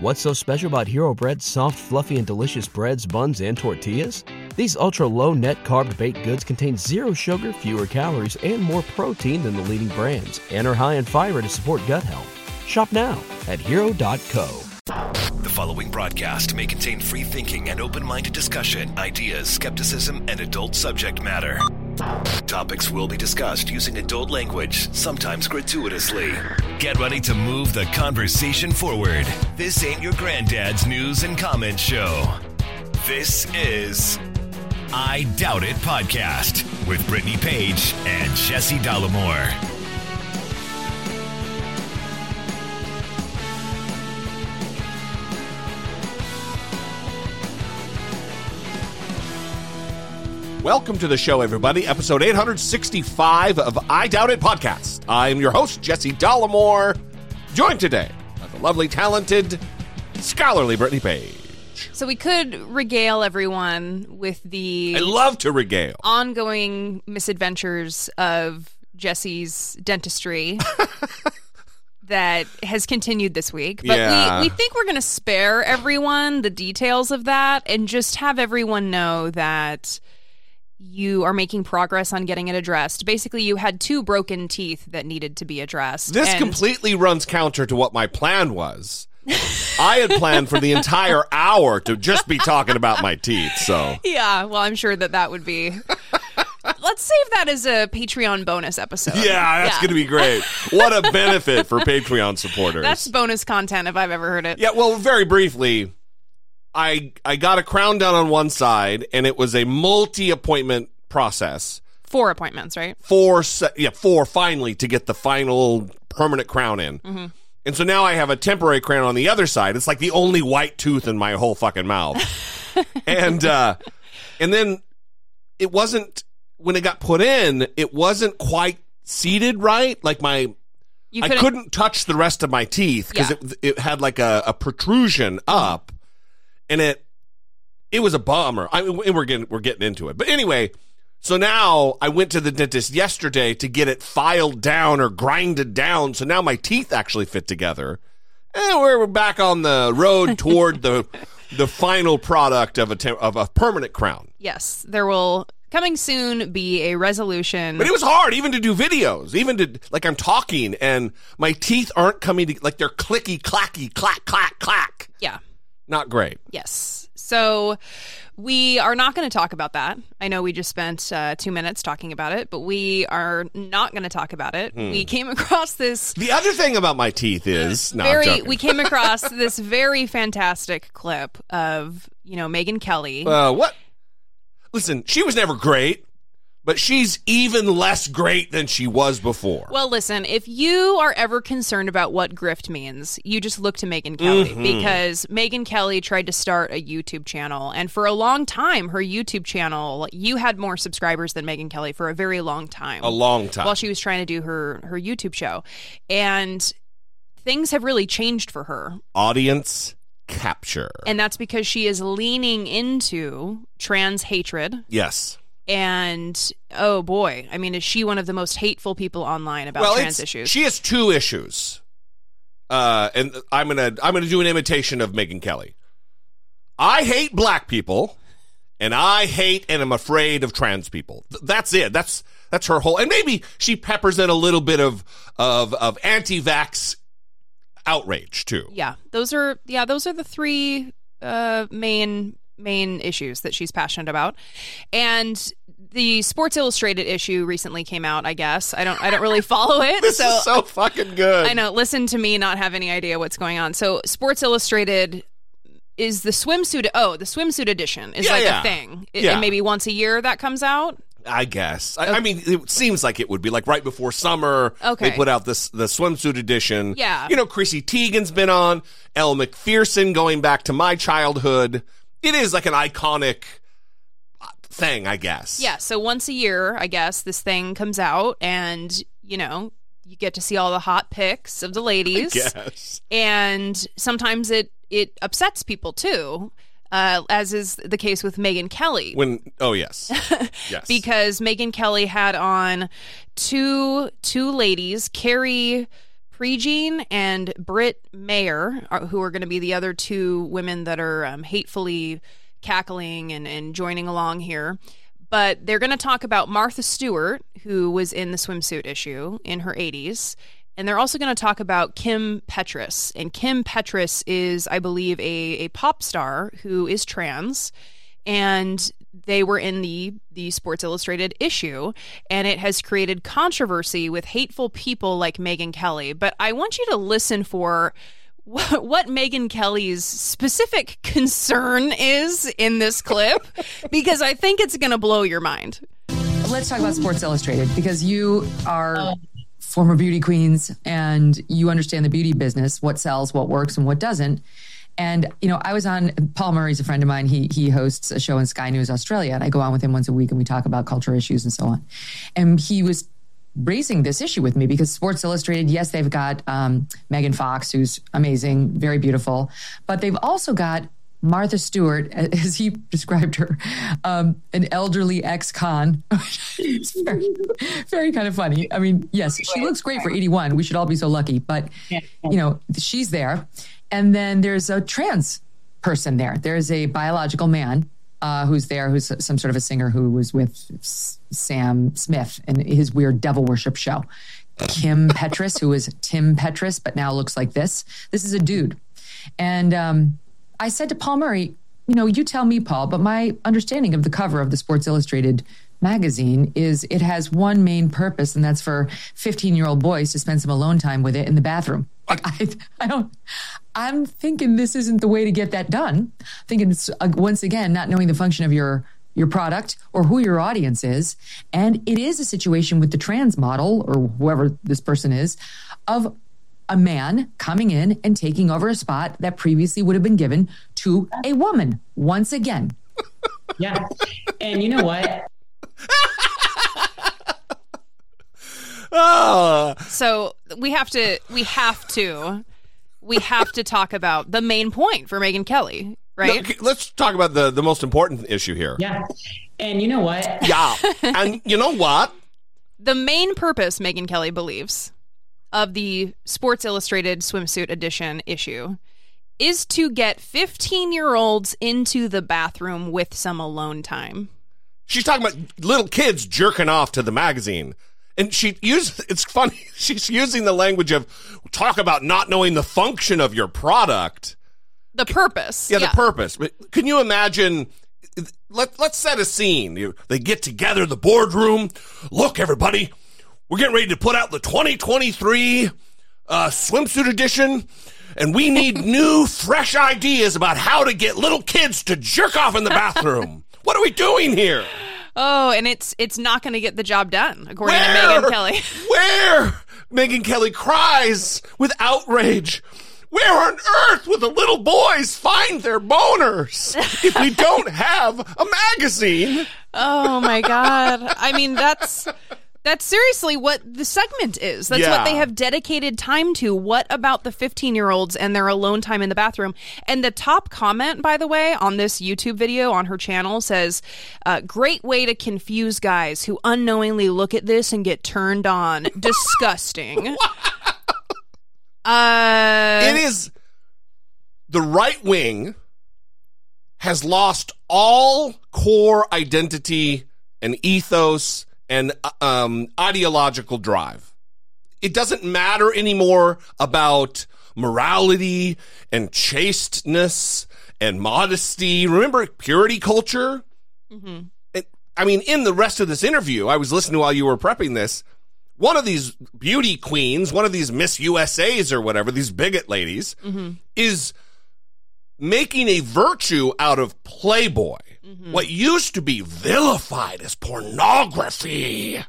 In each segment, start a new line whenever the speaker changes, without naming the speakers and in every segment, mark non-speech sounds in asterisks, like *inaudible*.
What's so special about Hero Bread's soft, fluffy, and delicious breads, buns, and tortillas? These ultra low net carb baked goods contain zero sugar, fewer calories, and more protein than the leading brands, and are high in fiber to support gut health. Shop now at hero.co.
The following broadcast may contain free thinking and open minded discussion, ideas, skepticism, and adult subject matter. Topics will be discussed using adult language, sometimes gratuitously. Get ready to move the conversation forward. This ain't your granddad's news and comment show. This is I Doubt It Podcast with Brittany Page and Jesse Dollemore.
Welcome to the show, everybody. Episode 865 of I Doubt It podcast. I'm your host, Jesse Dollemore, joined today by the lovely, talented, scholarly Brittany Page.
So we could regale everyone with the
I love to regale.
ongoing misadventures of Jesse's dentistry *laughs* that has continued this week. But
Yeah.
we, we think we're going to spare everyone the details of that and just have everyone know that you are making progress on getting it addressed. Basically, you had two broken teeth that needed to be addressed.
This
and-
completely runs counter to what my plan was. I had planned for the entire hour to just be talking about my teeth, so.
Yeah, well, I'm sure that that would be. Let's save that as a Patreon bonus episode.
Yeah, that's going to be great. What a benefit for Patreon supporters.
That's bonus content if I've ever heard it.
Yeah, well, very briefly, I I got a crown done on one side, and it was a multi-appointment process.
Four appointments, right?
Four, se- yeah, four finally to get the final permanent crown in.
Mm-hmm.
And so now I have a temporary crown on the other side. It's like the only white tooth in my whole fucking mouth. *laughs* and uh and then it wasn't when it got put in, it wasn't quite seated right. Like my
You
I couldn't touch the rest of my teeth because
Yeah.
it it had like a, a protrusion up, and it it was a bummer. I mean, we're getting we're getting into it, but anyway. So now I went to the dentist yesterday to get it filed down or grinded down. So now my teeth actually fit together, and we're back on the road *laughs* toward the the final product of a tem- of a permanent crown.
Yes, there will coming soon be a resolution.
But it was hard even to do videos, even to like I'm talking and my teeth aren't coming to like they're clicky clacky clack clack clack.
yeah.
Not great.
Yes. So we are not going to talk about that. I know we just spent uh, two minutes talking about it, but we are not going to talk about it.
Hmm.
We came *laughs* across this
The other thing about my teeth is no,
very. We came *laughs* across this very fantastic clip of you know Megyn Kelly.
uh, what? Listen, she was never great, but she's even less great than she was before.
Well, listen, if you are ever concerned about what grift means, you just look to Megyn Kelly
Mm-hmm.
because Megyn Kelly tried to start a YouTube channel. And for a long time, her YouTube channel, you had more subscribers than Megyn Kelly for a very long time.
a long time.
While she was trying to do her, her YouTube show. And things have really changed for her.
Audience capture.
And that's because she is leaning into trans hatred.
yes.
And oh boy, I mean, is she one of the most hateful people online about
well,
trans issues?
she has two issues. Uh, and I'm gonna I'm gonna do an imitation of Megyn Kelly. I hate black people, and I hate and am afraid of trans people. Th- That's it. That's that's her whole. And maybe she peppers in a little bit of of of anti-vax outrage too.
Yeah, those are yeah, those are the three uh, main main issues that she's passionate about. And the Sports Illustrated issue recently came out. I guess I don't I don't really follow it, *laughs*
This
so,
is so fucking good.
I know. Listen to me, not have any idea what's going on. So Sports Illustrated is the swimsuit. Oh, the swimsuit edition is
Yeah,
like
yeah.
a thing. It-
Yeah.
and maybe once a year that comes out.
I guess. I, I mean, it seems like it would be like right before summer.
Okay.
They put out this the swimsuit edition.
Yeah.
You know, Chrissy Teigen's been on. Elle Macpherson going back to my childhood. It is like an iconic uh, thing, I guess.
Yeah, so once a year, I guess this thing comes out, and you know you get to see all the hot pics of the *laughs* ladies.
Yes.
and sometimes it it upsets people too, uh, as is the case with Megyn Kelly.
When oh yes. *laughs* yes.
because Megyn Kelly had on two two ladies, Carrie Prejean and Britt Mayer, are, who are going to be the other two women that are um, hatefully cackling and, and joining along here. But they're going to talk about Martha Stewart, who was in the swimsuit issue in her 80s. And they're also going to talk about Kim Petras. And Kim Petras is, I believe, a, a pop star who is trans. And they were in the the Sports Illustrated issue, and it has created controversy with hateful people like Megyn Kelly. But I want you to listen for what, what Megyn Kelly's specific concern is in this clip, *laughs* because I think it's going to blow your mind.
Let's talk about Sports Illustrated because you are former beauty queens and you understand the beauty business, what sells, what works, and what doesn't. And you know, I was on Paul Murray's a friend of mine. He he hosts a show in Sky News Australia, and I go on with him once a week, and we talk about culture issues and so on. And he was raising this issue with me because Sports Illustrated, yes, they've got um, Megan Fox, who's amazing, very beautiful, but they've also got Martha Stewart, *laughs* as he described her, um, an elderly ex-con. *laughs* it's very, very kind of funny. I mean, yes, she looks great for 81. We should all be so lucky, but you know, she's there. And then there's a trans person there. There's a biological man uh, who's there, who's some sort of a singer who was with Sam Smith and his weird devil worship show. Kim *laughs* Petras, who is Tim Petras, but now looks like this. This is a dude. And um, I said to Paul Murray, you know, you tell me, Paul, but my understanding of the cover of the Sports Illustrated magazine is it has one main purpose, and that's for 15 year old boys to spend some alone time with it in the bathroom. Like, I, I don't, I'm thinking this isn't the way to get that done. thinking it's uh, once again not knowing the function of your your product or who your audience is, and it is a situation with the trans model or whoever this person is of a man coming in and taking over a spot that previously would have been given to a woman once again.
Yeah. And you know what? *laughs*
oh.
So we have to we have to we have to talk about the main point for Megyn Kelly, right?
No, let's talk about the the most important issue here.
Yeah. And you know what? *laughs*
Yeah. and you know what?
The main purpose Megyn Kelly believes of the Sports Illustrated swimsuit edition issue is to get 15 year olds into the bathroom with some alone time.
She's talking about little kids jerking off to the magazine. And she used, it's funny, *laughs* she's using the language of talk about not knowing the function of your product.
The purpose.
Yeah, the purpose. But can you imagine? Let, let's set a scene. You, they get together, the boardroom. Look, everybody, we're getting ready to put out the 2023 uh, swimsuit edition, and we need *laughs* new, fresh ideas about how to get little kids to jerk off in the bathroom. *laughs* what are we doing here?
Oh, and it's it's not going to get the job done, according where, to Megyn Kelly. *laughs*
where Megyn Kelly cries with outrage. Where on earth will the little boys find their boners if we don't have a magazine? *laughs*
Oh my god! I mean, that's that's seriously what the segment is. That's yeah. what they have dedicated time to. What about the 15 year olds and their alone time in the bathroom? And the top comment, by the way, on this YouTube video on her channel says, uh, Great way to confuse guys who unknowingly look at this and get turned on. *laughs* Disgusting.
uh, it is the right wing has lost all core identity and ethos and um, ideological drive. It doesn't matter anymore about morality and chasteness and modesty. Remember purity culture? Mm-hmm. And, I mean, in the rest of this interview, I was listening while you were prepping this. One of these beauty queens, one of these Miss USAs or whatever, these bigot ladies, mm-hmm. is making a virtue out of Playboy. Mm-hmm. What used to be vilified as pornography.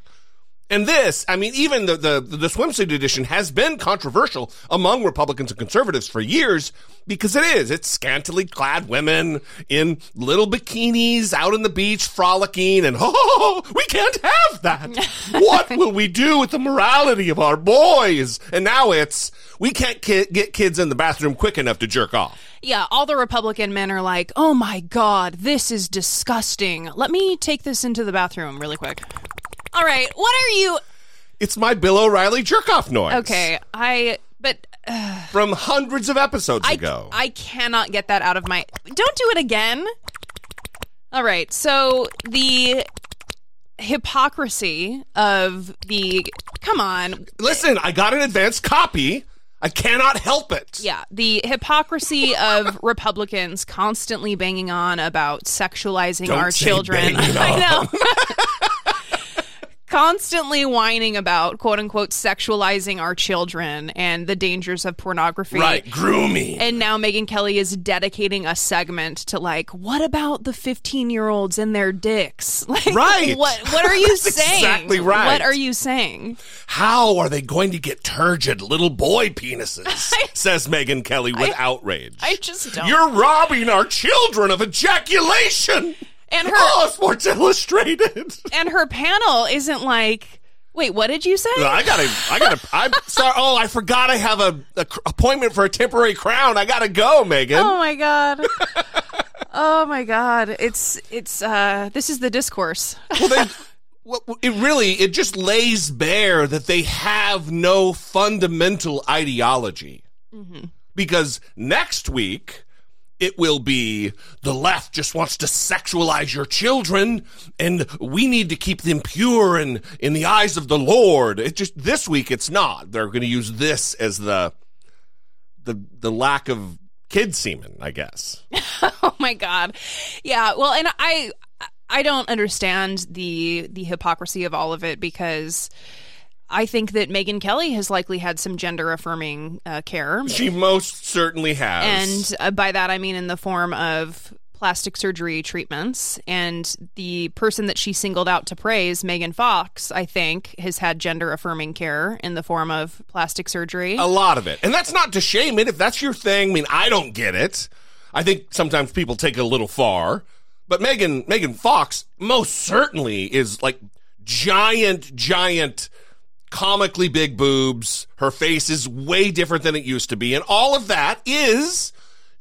And this, I mean, even the, the, the swimsuit edition has been controversial among Republicans and conservatives for years because it is. It's scantily clad women in little bikinis out on the beach frolicking and, *laughs* oh, we can't have that. *laughs* what will we do with the morality of our boys? And now it's, we can't ki- get kids in the bathroom quick enough to jerk off.
Yeah, all the Republican men are like, oh my God, this is disgusting. Let me take this into the bathroom really quick. All right, what are you.
It's my Bill O'Reilly jerk off noise.
Okay, I but uh,
From hundreds of episodes
I
ago.
I cannot get that out of my. Don't do it again. All right, so the hypocrisy of the come on
Listen, I got an advanced copy. I cannot help it.
Yeah, the hypocrisy of *laughs* Republicans constantly banging on about sexualizing
Don't
our children. *laughs* I know. *laughs* constantly whining about quote unquote sexualizing our children and the dangers of pornography.
Right, grooming.
And now Megyn Kelly is dedicating a segment to like, what about the 15 year olds and their dicks? *laughs* Like,
Right.
What What are you *laughs*
That's
saying?
exactly right.
What are you saying?
How are they going to get turgid little boy penises? *laughs* says Megyn Kelly with
I-
outrage.
I just don't.
You're robbing our children of ejaculation.
And her
Oh, Sports Illustrated. *laughs*
and her panel isn't like, wait, what did you say?
I gotta, I gotta, I'm sorry. Oh, I forgot I have a, a cr- appointment for a temporary crown. I gotta go, Megyn.
Oh my god. oh my god. It's it's uh this is the discourse.
Well, they, well, it really, it just lays bare that they have no fundamental ideology. Because next week, it will be the left just wants to sexualize your children and we need to keep them pure and in the eyes of the Lord. It just, this week it's not. They're going to use this as the, the, the lack of kid semen, I guess. *laughs*
oh my god. Yeah, well and I I don't understand the the hypocrisy of all of it because I think that Megyn Kelly has likely had some gender affirming uh, care.
She most certainly has.
And uh, by that, I mean in the form of plastic surgery treatments. And the person that she singled out to praise, Megan Fox, I think, has had gender affirming care in the form of plastic surgery.
A lot of it. And that's not to shame it. If that's your thing, I mean, I don't get it. I think sometimes people take it a little far. But Megan, Megan Fox most certainly is like giant, giant, comically big boobs. Her face is way different than it used to be. And all of that is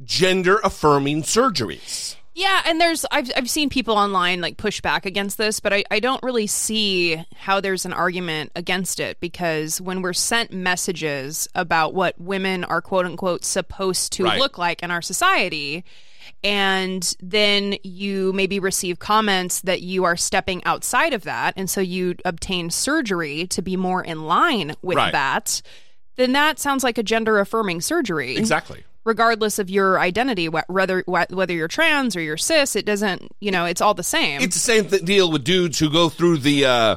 gender affirming surgeries.
Yeah, and there's I've I've seen people online like push back against this, but I, I don't really see how there's an argument against it because when we're sent messages about what women are quote unquote supposed to
Right.
look like in our society, and then you maybe receive comments that you are stepping outside of that, and so you obtain surgery to be more in line with
Right.
that, then that sounds like a gender affirming surgery
Exactly.
regardless of your identity, whether whether you're trans or you're cis, it doesn't, you know, it's all the same.
It's the same th- deal with dudes who go through the, uh,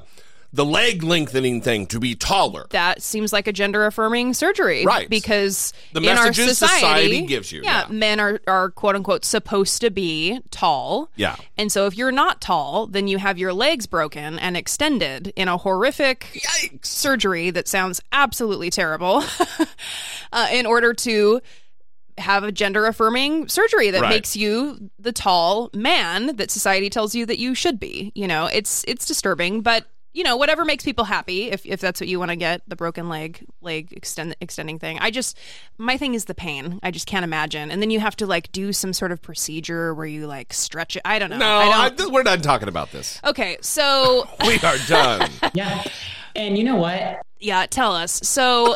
the leg lengthening thing to be taller.
that seems like a gender affirming surgery,
Right.
Because
The
in our society,
society gives you,
yeah,
yeah.
men are are quote unquote supposed to be tall,
Yeah.
and so if you're not tall, then you have your legs broken and extended in a horrific
Yikes.
surgery that sounds absolutely terrible, *laughs* uh, in order to have a gender affirming surgery that
Right.
makes you the tall man that society tells you that you should be. You know, it's it's disturbing, but you know, whatever makes people happy, if, if that's what you want to get, the broken leg leg extend extending thing. I just my thing is the pain. I just can't imagine. And then you have to like do some sort of procedure where you like stretch it. I don't know.
No,
I
I
don't.
we're done talking about this.
okay, so *laughs*
We are done. *laughs*
Yeah. And you know what?
yeah, tell us. So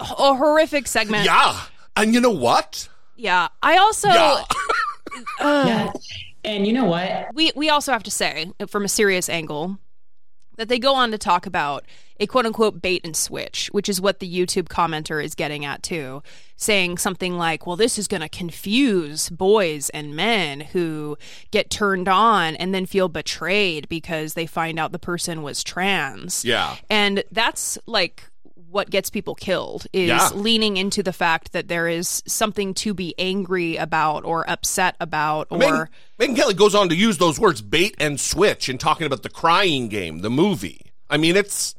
a horrific segment.
yeah. And you know what?
Yeah. I also
Yeah. *laughs*
Yeah. And you know what?
we we also have to say from a serious angle that they go on to talk about a quote unquote bait and switch, which is what the YouTube commenter is getting at too, saying something like, "Well, this is going to confuse boys and men who get turned on and then feel betrayed because they find out the person was trans."
Yeah.
And that's like what gets people killed is
Yeah.
leaning into the fact that there is something to be angry about or upset about or
Megyn, Megyn Kelly goes on to use those words bait and switch in talking about the crying game, the movie. I mean, it's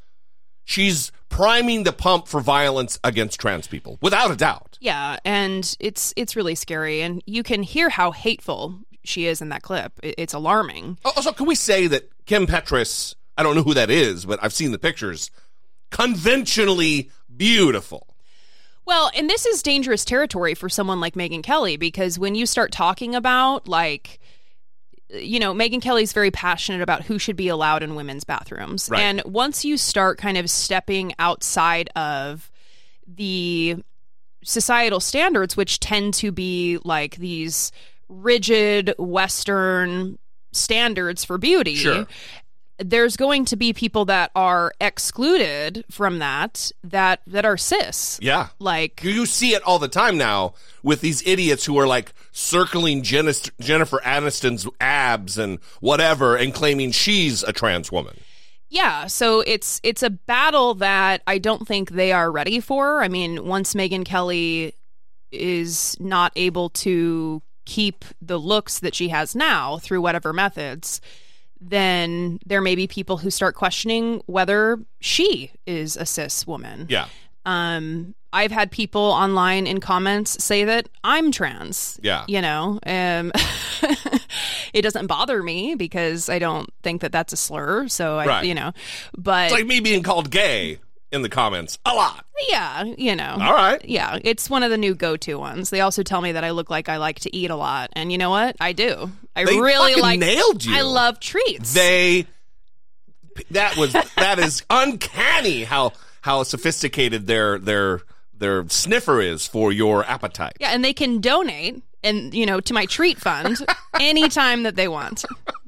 she's priming the pump for violence against trans people, without a doubt.
Yeah, and it's it's really scary, and you can hear how hateful she is in that clip. It's alarming.
Oh, also, can we say that Kim Petras, I don't know who that is, but I've seen the pictures, conventionally beautiful.
Well, and this is dangerous territory for someone like Megyn Kelly because when you start talking about like you know, Megyn Kelly's very passionate about who should be allowed in women's bathrooms.
Right.
And once you start kind of stepping outside of the societal standards, which tend to be like these rigid Western standards for beauty,
Sure.
There's going to be people that are excluded from that that that are cis.
Yeah.
Like
You, you see it all the time now with these idiots who are like circling Jennis- Jennifer Aniston's abs and whatever and claiming she's a trans woman.
Yeah, so it's it's a battle that I don't think they are ready for. I mean, once Megyn Kelly is not able to keep the looks that she has now through whatever methods, then there may be people who start questioning whether she is a cis woman.
Yeah.
Um, I've had people online in comments say that I'm trans.
Yeah.
You know, um, *laughs* it doesn't bother me because I don't think that that's a slur. So, I,
Right.
you know, but
It's like me being called gay in the comments a lot.
yeah, you know.
All right.
Yeah, it's one of the new go-to ones. They also tell me that I look like I like to eat a lot, and you know what? I do. I
They
really
fucking
like.
nailed you.
I love treats.
They that was that is uncanny how how sophisticated their their their sniffer is for your appetite.
Yeah, and they can donate and you know to my treat fund *laughs* anytime that they want.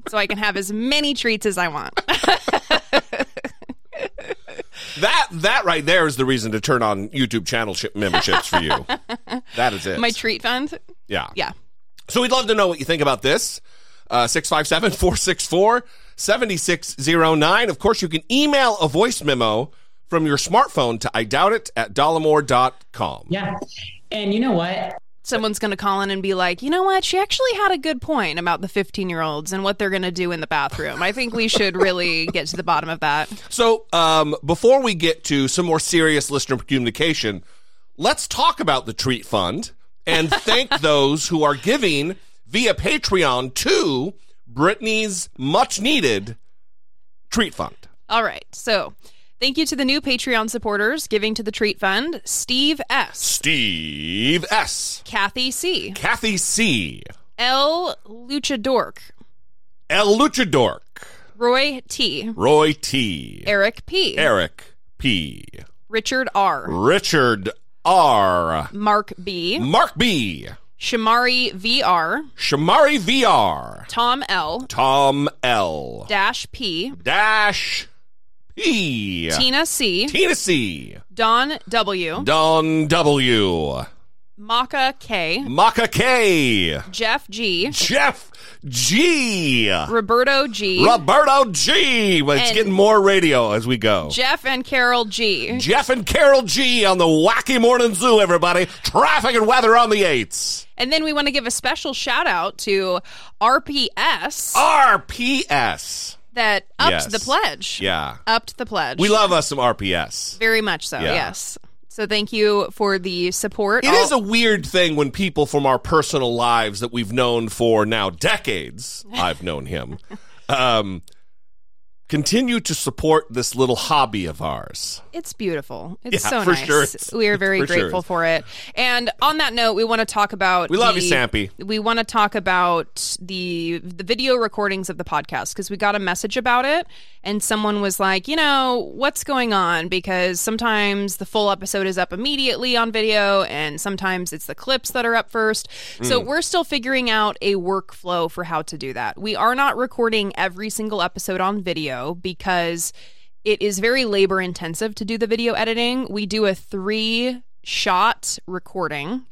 So I can have as many treats as I want. *laughs*
That that right there is the reason to turn on YouTube channel ship memberships for you. *laughs* that is it.
my treat fund.
yeah.
Yeah.
So we'd love to know what you think about this. Uh, 657-464-7609. Of course, you can email a voice memo from your smartphone to I doubt it at dollemore.com.
Yeah. And you know what?
Someone's going to call in and be like, "You know what? She actually had a good point about the 15-year-olds and what they're going to do in the bathroom. I think we should really get to the bottom of that."
So, um, before we get to some more serious listener communication, let's talk about the treat fund and thank *laughs* those who are giving via Patreon to Brittany's much needed treat fund.
All right. So, thank you to the new Patreon supporters giving to the treat fund: Steve S,
Steve S,
Kathy C,
Kathy C,
L. Luchadork,
El Luchador,
Roy T,
Roy T,
Eric P,
Eric P,
Richard R,
Richard R,
Mark B,
Mark B,
Shamari VR,
Shamari VR,
Tom L,
Tom L,
Dash P,
Dash P,
Tina C,
Tina C,
Don W,
Don W,
Maka K,
Maka K,
Jeff G,
Jeff G,
Roberto G,
Roberto G. It's
And-
getting more radio as we go.
Jeff and Carol G.
Jeff and Carol G on the Wacky Morning Zoo, everybody. Traffic and weather on the eights.
And then we want to give a special shout out to RPS
RPS.
That upped
Yes.
the pledge.
Yeah.
Upped the pledge.
We love us some RPS.
Very much so,
Yeah.
yes. So thank you for the support.
It
All-
is a weird thing when people from our personal lives that we've known for now decades, *laughs* I've known him, um, continue to support this little hobby of ours.
It's beautiful. It's
Yeah,
so
for
nice.
sure
we are very
for
grateful
it's-
for it. And on that note, we want to talk about
We love
the-
you, Sampy.
We want to talk about the the video recordings of the podcast because we got a message about it and someone was like, "You know, what's going on because sometimes the full episode is up immediately on video and sometimes it's the clips that are up first. So
Mm.
we're still figuring out a workflow for how to do that. We are not recording every single episode on video because it is very labor intensive to do the video editing. We do a three shot recording.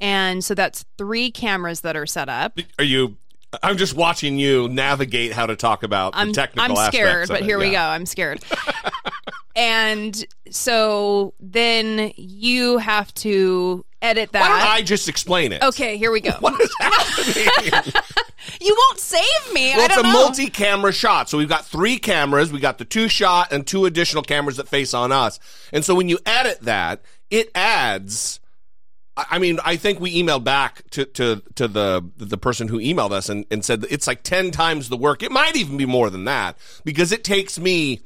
And so that's three cameras that are set up.
Are you? I'm just watching you navigate how to talk about
I'm,
the technical
I'm scared, but here we go. I'm scared. *laughs* and so then you have to edit that.
Why don't. I just explain it?
okay, here we go.
What is happening? *laughs*
You won't save me.
Well, it's a
know.
multi-camera shot. So we've got three cameras. We got the two shot and two additional cameras that face on us. And so when you edit that, it adds. I mean, I think we emailed back to, to, to the the person who emailed us and, and said it's like ten times the work. It might even be more than that because it takes me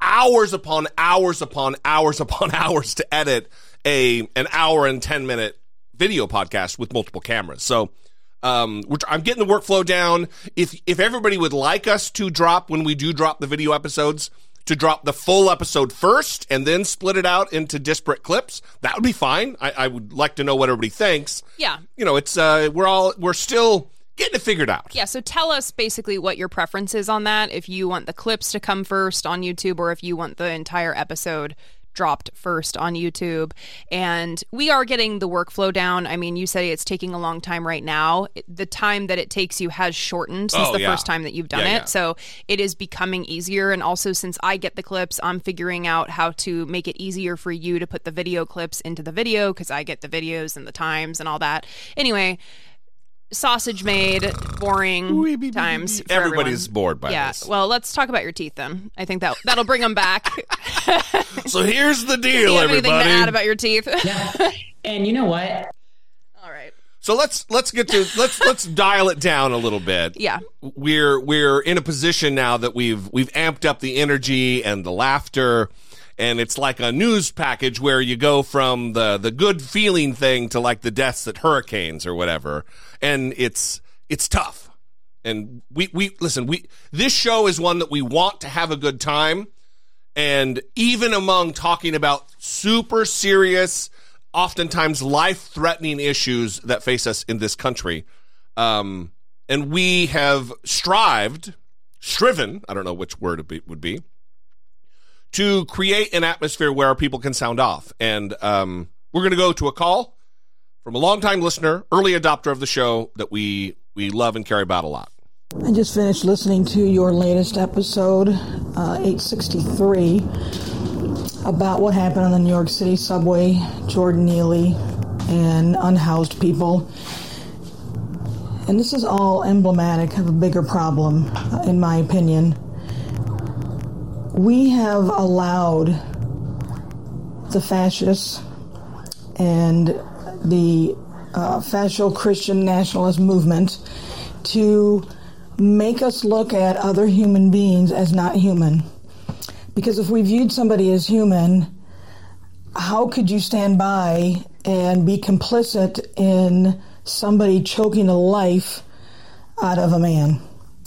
hours upon hours upon hours upon *laughs* hours to edit a an hour and ten minute video podcast with multiple cameras. So Um, which I'm getting the workflow down. If if everybody would like us to drop when we do drop the video episodes, to drop the full episode first and then split it out into disparate clips, that would be fine. I, I would like to know what everybody thinks.
Yeah.
You know, it's uh, we're all we're still getting it figured out.
Yeah, so tell us basically what your preference is on that. If you want the clips to come first on YouTube or if you want the entire episode dropped first on YouTube. And we are getting the workflow down. I mean, you say it's taking a long time right now. The time that it takes you has shortened since
Oh,
the
yeah.
first time that you've done
Yeah,
it.
yeah.
So it is becoming easier. And also, since I get the clips, I'm figuring out how to make it easier for you to put the video clips into the video because I get the videos and the times and all that. Anyway, sausage made, boring times. for
Everybody's
everyone.
bored by
yeah.
this.
Well, let's talk about your teeth then. I think that that'll bring them back. *laughs*
So here's the *laughs*
Do you
deal,
have anything to
everybody.
add about your teeth?
Yeah. and you know what?
All right.
So let's let's get to let's let's dial it down a little bit.
Yeah.
We're we're in a position now that we've we've amped up the energy and the laughter and it's like a news package where you go from the the good feeling thing to like the deaths at hurricanes or whatever. And it's it's tough. And we we listen, we this show is one that we want to have a good time. And even among talking about super serious oftentimes life-threatening issues that face us in this country um, and we have strived striven i don't know which word would be to create an atmosphere where people can sound off. And um, we're going to go to a call from a longtime listener early adopter of the show that we we love and care about a lot
I just finished listening to your latest episode, uh, 863, about what happened on the New York City subway, Jordan Neely, and unhoused people. And this is all emblematic of a bigger problem, in my opinion. We have allowed the fascists and the uh, fascio Christian nationalist movement to make us look at other human beings as not human. Because if we viewed somebody as human, how could you stand by and be complicit in somebody choking a life out of a man?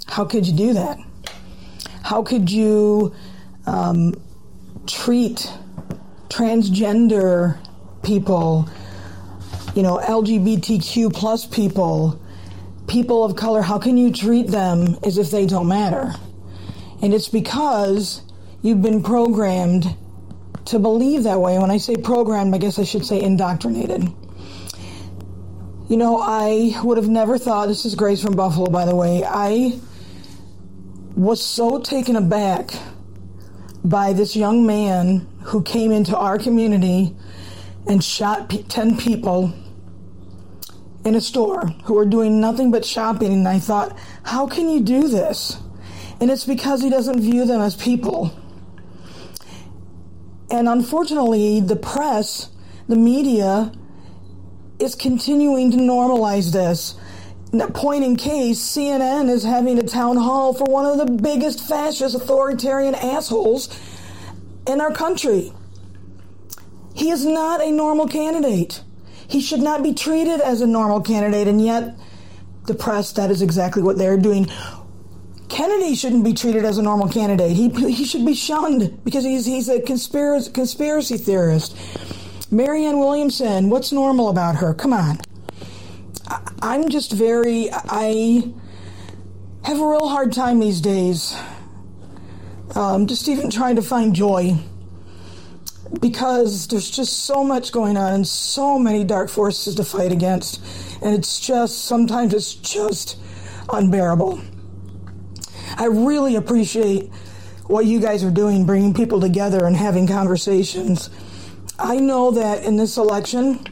How could you do that? How could you um, treat transgender people, you know, LGBTQ plus people, people of color, how can you treat them as if they don't matter? And it's because you've been programmed to believe that way. When I say programmed, I guess I should say indoctrinated. You know, I would have never thought, this is Grace from Buffalo, by the way, I was so taken aback by this young man who came into our community and shot pe- 10 people in a store who are doing nothing but shopping. And I thought, how can you do this? And it's because he doesn't view them as people. And unfortunately, the press, the media, is continuing to normalize this. Now, Point in case, CNN is having a town hall for one of the biggest fascist authoritarian assholes in our country. He is not a normal candidate. He should not be treated as a normal candidate, and yet the press, that is exactly what they're doing. Kennedy shouldn't be treated as a normal candidate. He, he should be shunned because he's, he's a conspiracy, conspiracy theorist. Marianne Williamson, what's normal about her? Come on. I, I'm just very, I have a real hard time these days. Um, just even trying to find joy because there's just so much going on and so many dark forces to fight against. And it's just, sometimes it's just unbearable. I really appreciate what you guys are doing, bringing people together and having conversations. I know that in this election,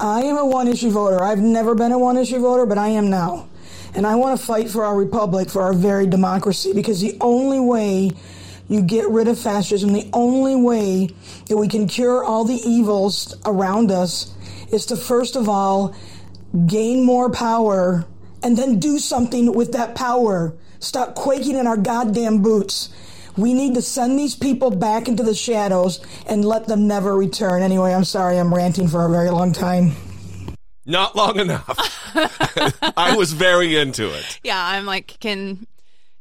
I am a one issue voter. I've never been a one issue voter, but I am now. And I want to fight for our republic, for our very democracy, because the only way you get rid of fascism, the only way that we can cure all the evils around us is to first of all gain more power and then do something with that power. Stop quaking in our goddamn boots. We need to send these people back into the shadows and let them never return. Anyway, I'm sorry I'm ranting for a very long time.
Not long enough. *laughs* I was very into it.
Yeah, I'm like, can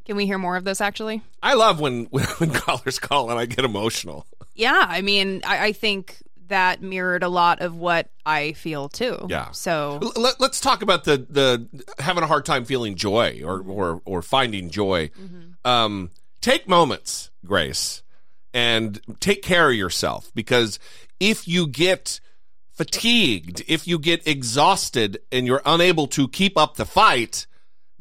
can we hear more of this? Actually,
I love when *laughs* when callers call and I get emotional.
yeah. I mean, I, I think that mirrored a lot of what I feel too.
Yeah.
So
Let, us talk about the the having a hard time feeling joy or or or finding joy. Um, take moments, Grace, and take care of yourself because if you get fatigued, if you get exhausted and you're unable to keep up the fight,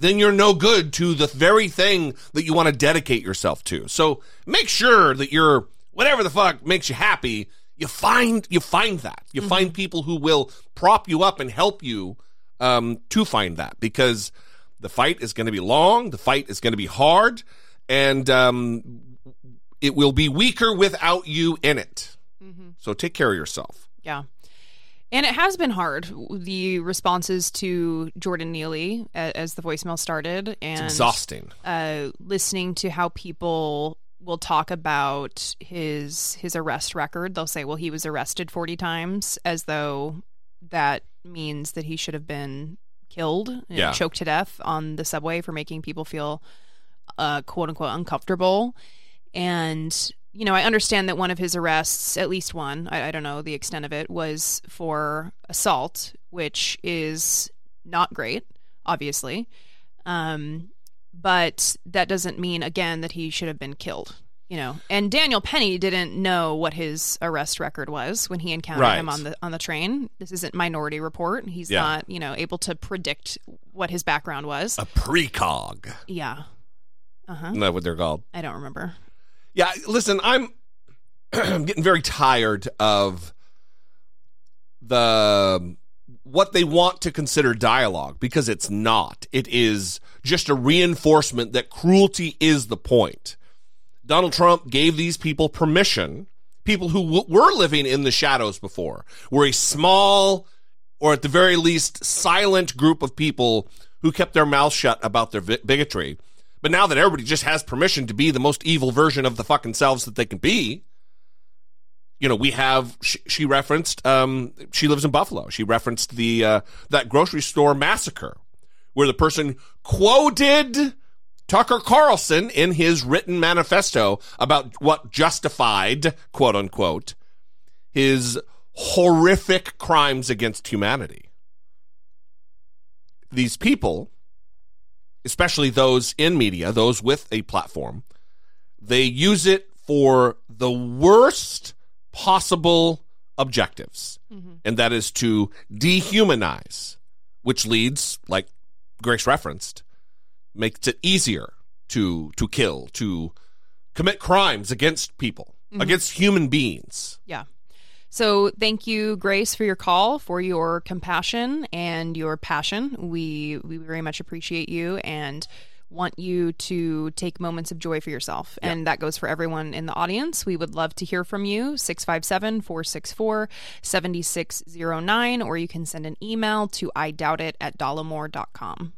then you're no good to the very thing that you want to dedicate yourself to. So make sure that you're whatever the fuck makes you happy. You find you find that you find people who will prop you up and help you um, to find that because the fight is going to be long, the fight is going to be hard, and um, it will be weaker without you in it. So take care of yourself.
Yeah. And it has been hard. The responses to Jordan Neely as the voicemail started, and
Exhausting.
uh, listening to how people will talk about his his arrest record. They'll say, "Well, he was arrested forty times," as though that means that he should have been killed and
Yeah.
choked to death on the subway for making people feel uh, "quote unquote" uncomfortable. And you know, I understand that one of his arrests, at least one, I, I don't know the extent of it, was for assault, which is not great, obviously. Um, but that doesn't mean again that he should have been killed. You know, and Daniel Penny didn't know what his arrest record was when he encountered
Right.
him on the on the train. This isn't Minority Report. He's
Yeah.
not, you know, able to predict what his background was.
A precog.
yeah. Uh huh.
Isn't that what they're called?
I don't remember.
Yeah, listen, I'm *clears throat* getting very tired of the what they want to consider dialogue because it's not. It is just a reinforcement that cruelty is the point. Donald Trump gave these people permission, people who w- were living in the shadows before, were a small or at the very least silent group of people who kept their mouths shut about their vi- bigotry. But now that everybody just has permission to be the most evil version of the fucking selves that they can be, you know, we have she, she referenced um she lives in Buffalo. She referenced the uh that grocery store massacre where the person quoted Tucker Carlson in his written manifesto about what justified, quote unquote, his horrific crimes against humanity. These people, especially those in media, those with a platform, they use it for the worst possible objectives. Mm-hmm. And that is to dehumanize, which leads, like Grace referenced, makes it easier to to kill, to commit crimes against people, mm-hmm. against human beings.
Yeah. So thank you, Grace, for your call, for your compassion and your passion. We we very much appreciate you and want you to take moments of joy for yourself. And that goes for everyone in the audience. We would love to hear from you, 657-464-7609, or you can send an email to I doubt it at dollemore.com.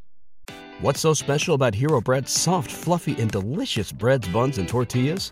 What's so special about Hero Bread's soft, fluffy, and delicious breads, buns, and tortillas?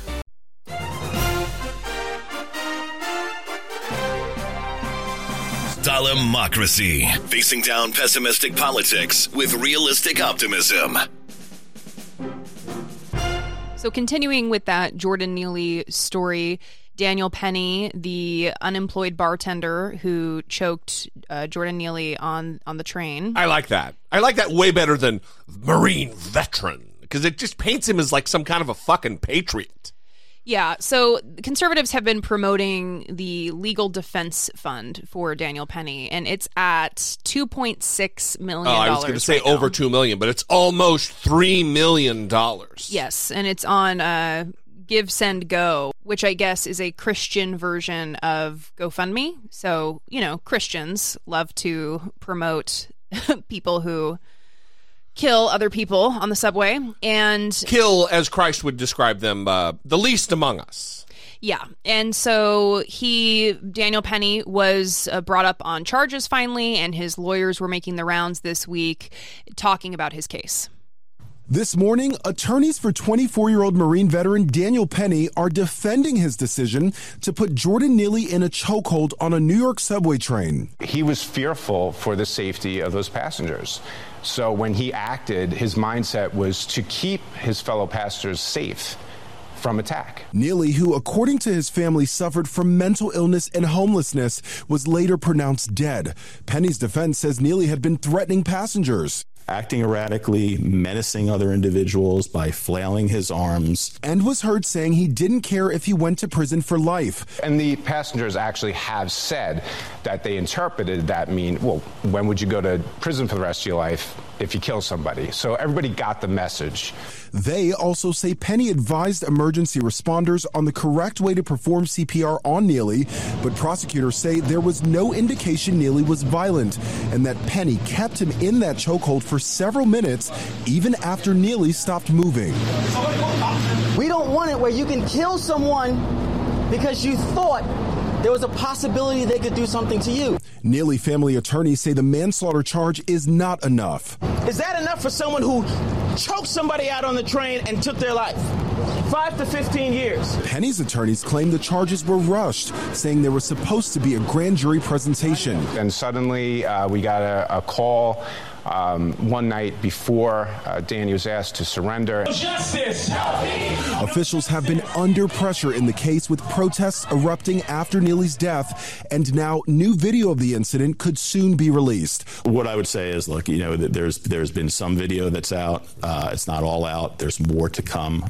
Dollemocracy. Facing down pessimistic politics with realistic optimism.
So, continuing with that Jordan Neely story, Daniel Penny, the unemployed bartender who choked uh, Jordan Neely on on the train.
I like that. I like that way better than Marine veteran because it just paints him as like some kind of a fucking patriot.
Yeah, so conservatives have been promoting the legal defense fund for Daniel Penny, and it's at two point six million.
Oh, I was going to say over two million, but it's almost three million dollars.
Yes, and it's on uh, GiveSendGo, which I guess is a Christian version of GoFundMe. So you know, Christians love to promote *laughs* people who kill other people on the subway and
Kill, as Christ would describe them, uh, the least among us.
Yeah. And so he, Daniel Penny, was uh, brought up on charges finally, and his lawyers were making the rounds this week talking about his case.
This morning, attorneys for 24 year old Marine veteran Daniel Penny are defending his decision to put Jordan Neely in a chokehold on a New York subway train.
He was fearful for the safety of those passengers. So when he acted, his mindset was to keep his fellow pastors safe from attack.
Neely, who, according to his family, suffered from mental illness and homelessness, was later pronounced dead. Penny's defense says Neely had been threatening passengers.
Acting erratically, menacing other individuals by flailing his arms.
And was heard saying he didn't care if he went to prison for life.
And the passengers actually have said that they interpreted that mean, well, when would you go to prison for the rest of your life if you kill somebody? So everybody got the message.
They also say Penny advised emergency responders on the correct way to perform CPR on Neely, but prosecutors say there was no indication Neely was violent and that Penny kept him in that chokehold for several minutes even after Neely stopped moving.
We don't want it where you can kill someone because you thought there was a possibility they could do something to you.
Neely family attorneys say the manslaughter charge is not enough.
Is that enough for someone who choked somebody out on the train and took their life? Five to 15 years.
Penny's attorneys claim the charges were rushed, saying there was supposed to be a grand jury presentation.
And suddenly uh, we got a, a call um, one night before uh, Danny was asked to surrender.
Justice!
Officials have been under pressure in the case with protests erupting after Neely's death, and now new video of the incident could soon be released.
What I would say is, look, you know, there's there's been some video that's out. Uh, it's not all out. There's more to come.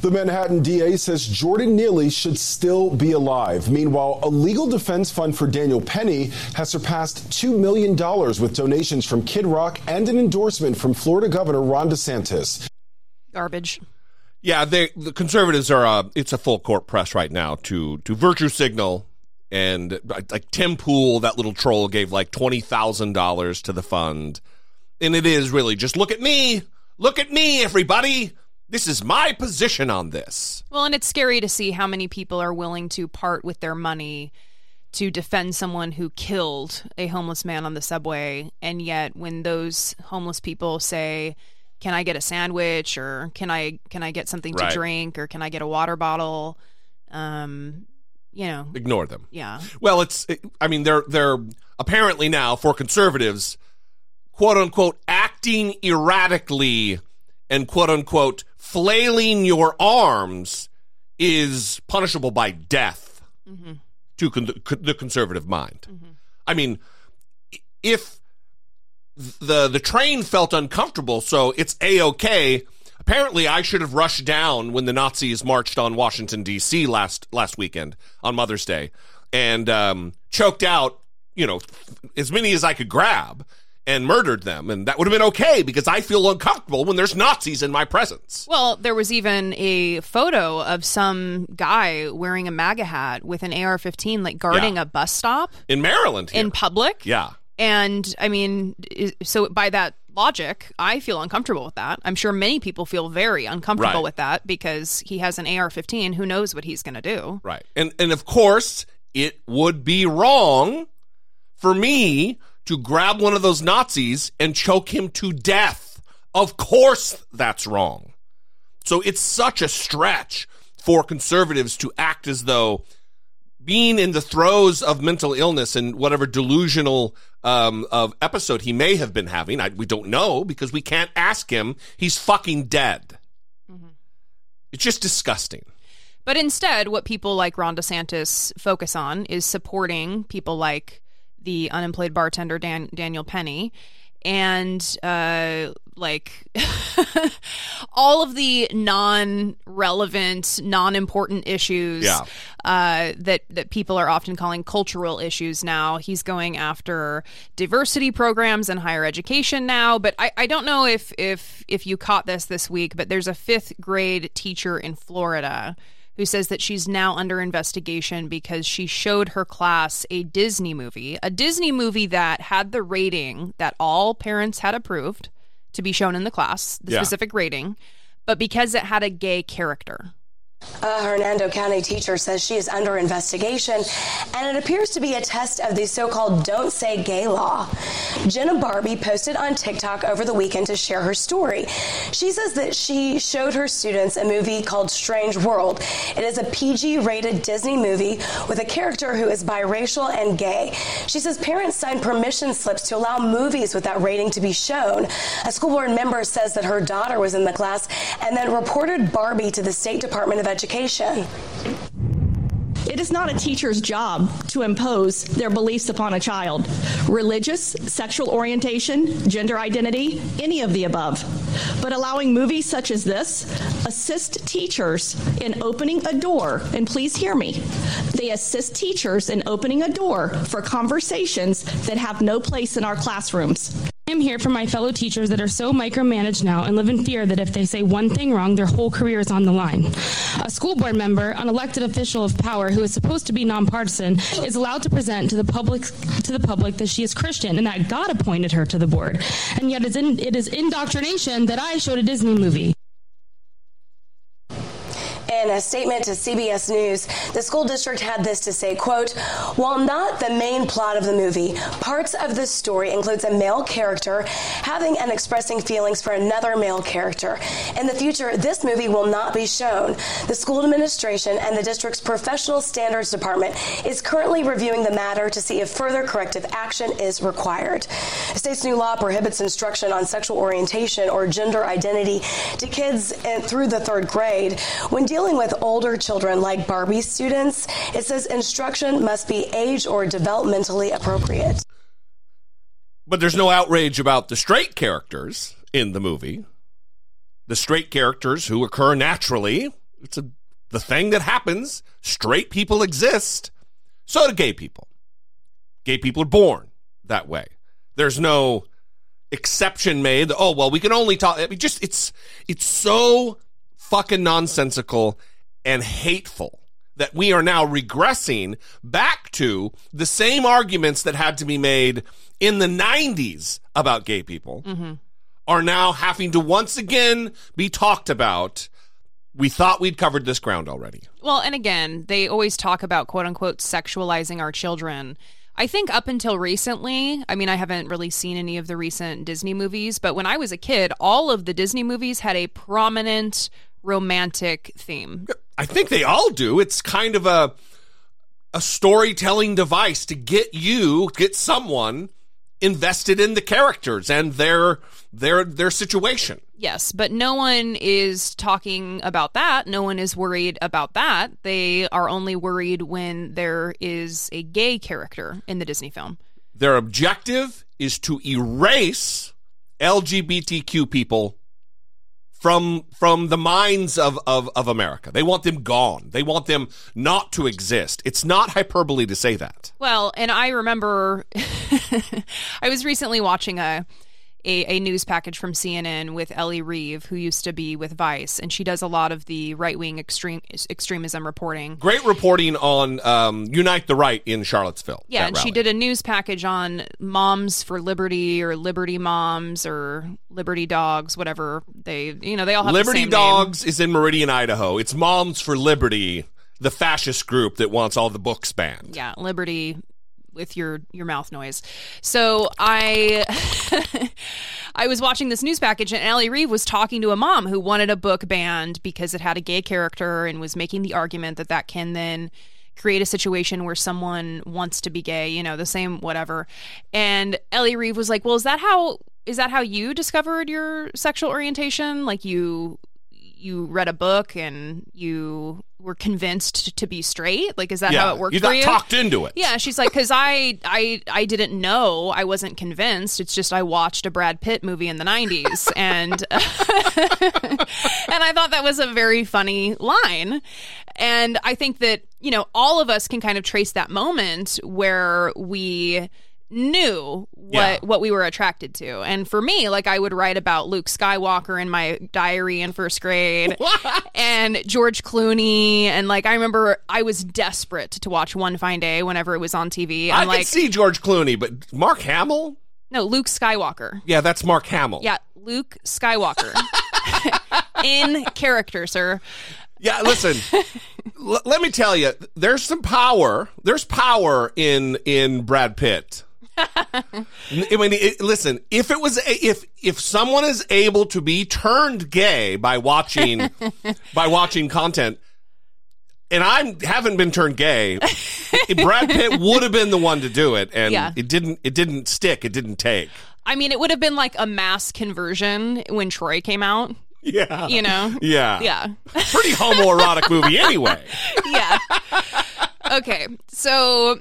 The Manhattan DA says Jordan Neely should still be alive. Meanwhile, a legal defense fund for Daniel Penny has surpassed $2 million with donations from Kid Rock and an endorsement from Florida Governor Ron DeSantis.
Garbage.
Yeah, they, the conservatives are. Uh, it's a full court press right now to to virtue signal, and like Tim Pool, that little troll, gave like twenty thousand dollars to the fund, and it is really just look at me, look at me, everybody. This is my position on this.
Well, and it's scary to see how many people are willing to part with their money to defend someone who killed a homeless man on the subway. And yet, when those homeless people say, "Can I get a sandwich?" or "Can I can I get something
Right.
to drink?" or "Can I get a water bottle?" Um, you know,
Ignore them.
yeah.
Well, it's. I mean, they're they're apparently now for conservatives, quote unquote, acting erratically and quote unquote flailing your arms is punishable by death to con- the conservative mind. I mean, if the the train felt uncomfortable, so it's a okay. Apparently, I should have rushed down when the Nazis marched on Washington D.C. last last weekend on Mother's Day and um, choked out, you know, as many as I could grab and murdered them, and that would have been okay because I feel uncomfortable when there's Nazis in my presence.
Well, there was even a photo of some guy wearing a MAGA hat with an AR-15, like guarding
Yeah.
a bus stop
In Maryland, here.
in public.
yeah,
And I mean, so by that logic, I feel uncomfortable with that. I'm sure many people feel very uncomfortable
Right.
with that because he has an AR-15. Who knows what he's going to do?
right, and and of course, it would be wrong for me to grab one of those Nazis and choke him to death. Of course, that's wrong. So it's such a stretch for conservatives to act as though being in the throes of mental illness and whatever delusional um, of episode he may have been having, I, we don't know because we can't ask him. He's fucking dead. It's just disgusting.
But instead, what people like Ron DeSantis focus on is supporting people like the unemployed bartender Dan- Daniel Penny and uh, like *laughs* all of the non-relevant, non-important issues
Yeah.
uh, that that people are often calling cultural issues now. He's going after diversity programs in higher education now. But I, I don't know if if if you caught this this week, but there's a fifth grade teacher in Florida who says that she's now under investigation because she showed her class a Disney movie, a Disney movie that had the rating that all parents had approved. to be shown in the class, the
Yeah.
specific rating, but because it had a gay character.
A Hernando County teacher says she is under investigation, and it appears to be a test of the so called Don't Say Gay law. Jenna Barbee posted on TikTok over the weekend to share her story. She says that she showed her students a movie called Strange World. It is a PG rated Disney movie with a character who is biracial and gay. She says parents signed permission slips to allow movies with that rating to be shown. A school board member says that her daughter was in the class and then reported Barbee to the State Department of Education.
It is not a teacher's job to impose their beliefs upon a child. Religious, sexual orientation, gender identity, any of the above. But allowing movies such as this assist teachers in opening a door, and please hear me, they assist teachers in opening a door for conversations that have no place in our classrooms.
I'm here for my fellow teachers that are so micromanaged now and live in fear that if they say one thing wrong, their whole career is on the line. A school board member, an elected official of power who is supposed to be nonpartisan, is allowed to present to the public to the public that she is Christian and that God appointed her to the board. And yet it's in, it is indoctrination that I showed a Disney movie.
In a statement to CBS News, the school district had this to say, quote, while not the main plot of the movie, parts of the story includes a male character having and expressing feelings for another male character. In the future, this movie will not be shown. The school administration and the district's professional standards department is currently reviewing the matter to see if further corrective action is required. The state's new law prohibits instruction on sexual orientation or gender identity to kids through the third grade. When dealing with older children like Barbee students, it says instruction must be age or developmentally appropriate.
But there's no outrage about the straight characters in the movie. The straight characters who occur naturally. It's a the thing that happens. Straight people exist. So do gay people. Gay people are born that way. There's no exception made. Oh well, we can only talk. I mean, just it's it's so fucking nonsensical and hateful that we are now regressing back to the same arguments that had to be made in the 90s about gay people
Mhm.
are now having to once again be talked about. We thought we'd covered this ground already.
Well, and again, they always talk about quote unquote sexualizing our children. I think up until recently, I mean, I haven't really seen any of the recent Disney movies, but when I was a kid, all of the Disney movies had a prominent romantic theme.
I think they all do. It's kind of a a storytelling device to get you, get someone invested in the characters and their their their situation.
Yes, but no one is talking about that. No one is worried about that. They are only worried when there is a gay character in the Disney film.
Their objective is to erase LGBTQ people from from the minds of, of, of America. They want them gone. They want them not to exist. It's not hyperbole to say that.
Well, and I remember *laughs* I was recently watching a, a a news package from CNN with Ellie Reeve, who used to be with Vice, and she does a lot of the right wing extreme extremism reporting.
Great reporting on um, Unite the Right in Charlottesville.
Yeah, and she did a news package on Moms for Liberty or Liberty Moms or Liberty Dogs, whatever they, you know, they all have the
Liberty
same name.
Dogs is in Meridian, Idaho. It's Moms for Liberty, the fascist group that wants all the books banned.
Yeah, Liberty with your your mouth noise. So I *laughs* I was watching this news package and Allie Reeve was talking to a mom who wanted a book banned because it had a gay character and was making the argument that that can then create a situation where someone wants to be gay, you know, the same whatever. And Ellie Reeve was like, "Well, is that how is that how you discovered your sexual orientation? Like you you read a book and you were convinced to be straight? Like is that
Yeah,
how it worked
you
for
got
you?"
talked into it.
Yeah, she's like, because I, I, I didn't know. I wasn't convinced. It's just I watched a Brad Pitt movie in the '90s, *laughs* and *laughs* and I thought that was a very funny line. And I think that you know all of us can kind of trace that moment where we knew what
Yeah.
what we were attracted to. And for me, like I would write about Luke Skywalker in my diary in first grade *laughs* and George Clooney and like I remember I was desperate to watch One Fine Day whenever it was on TV.
I
like
see George Clooney, but Mark Hamill?
No, Luke Skywalker.
Yeah, that's Mark Hamill.
Yeah, Luke Skywalker. *laughs* In character, sir.
Yeah, listen. *laughs* l- let me tell you, there's some power. There's power in in Brad Pitt. *laughs* I mean, it, listen. If it was, a, if if someone is able to be turned gay by watching *laughs* by watching content, and I haven't been turned gay, Brad Pitt would have been the one to do it, and
Yeah.
it didn't. It didn't stick. It didn't take.
I mean, it would have been like a mass conversion when Troy came out.
Yeah,
You know?
Yeah,
Yeah.
Pretty homoerotic movie, anyway. *laughs*
yeah. Okay. So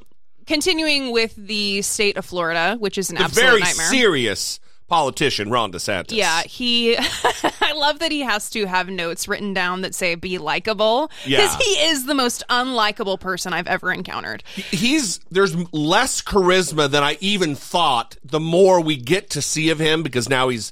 continuing with the state of Florida, which is an
The
absolute
very
nightmare.
serious politician Ron DeSantis.
Yeah, he. *laughs* I love that he has to have notes written down that say "be likable" because
Yeah.
he is the most unlikable person I've ever encountered.
he's there's less charisma than I even thought. The more we get to see of him, because now he's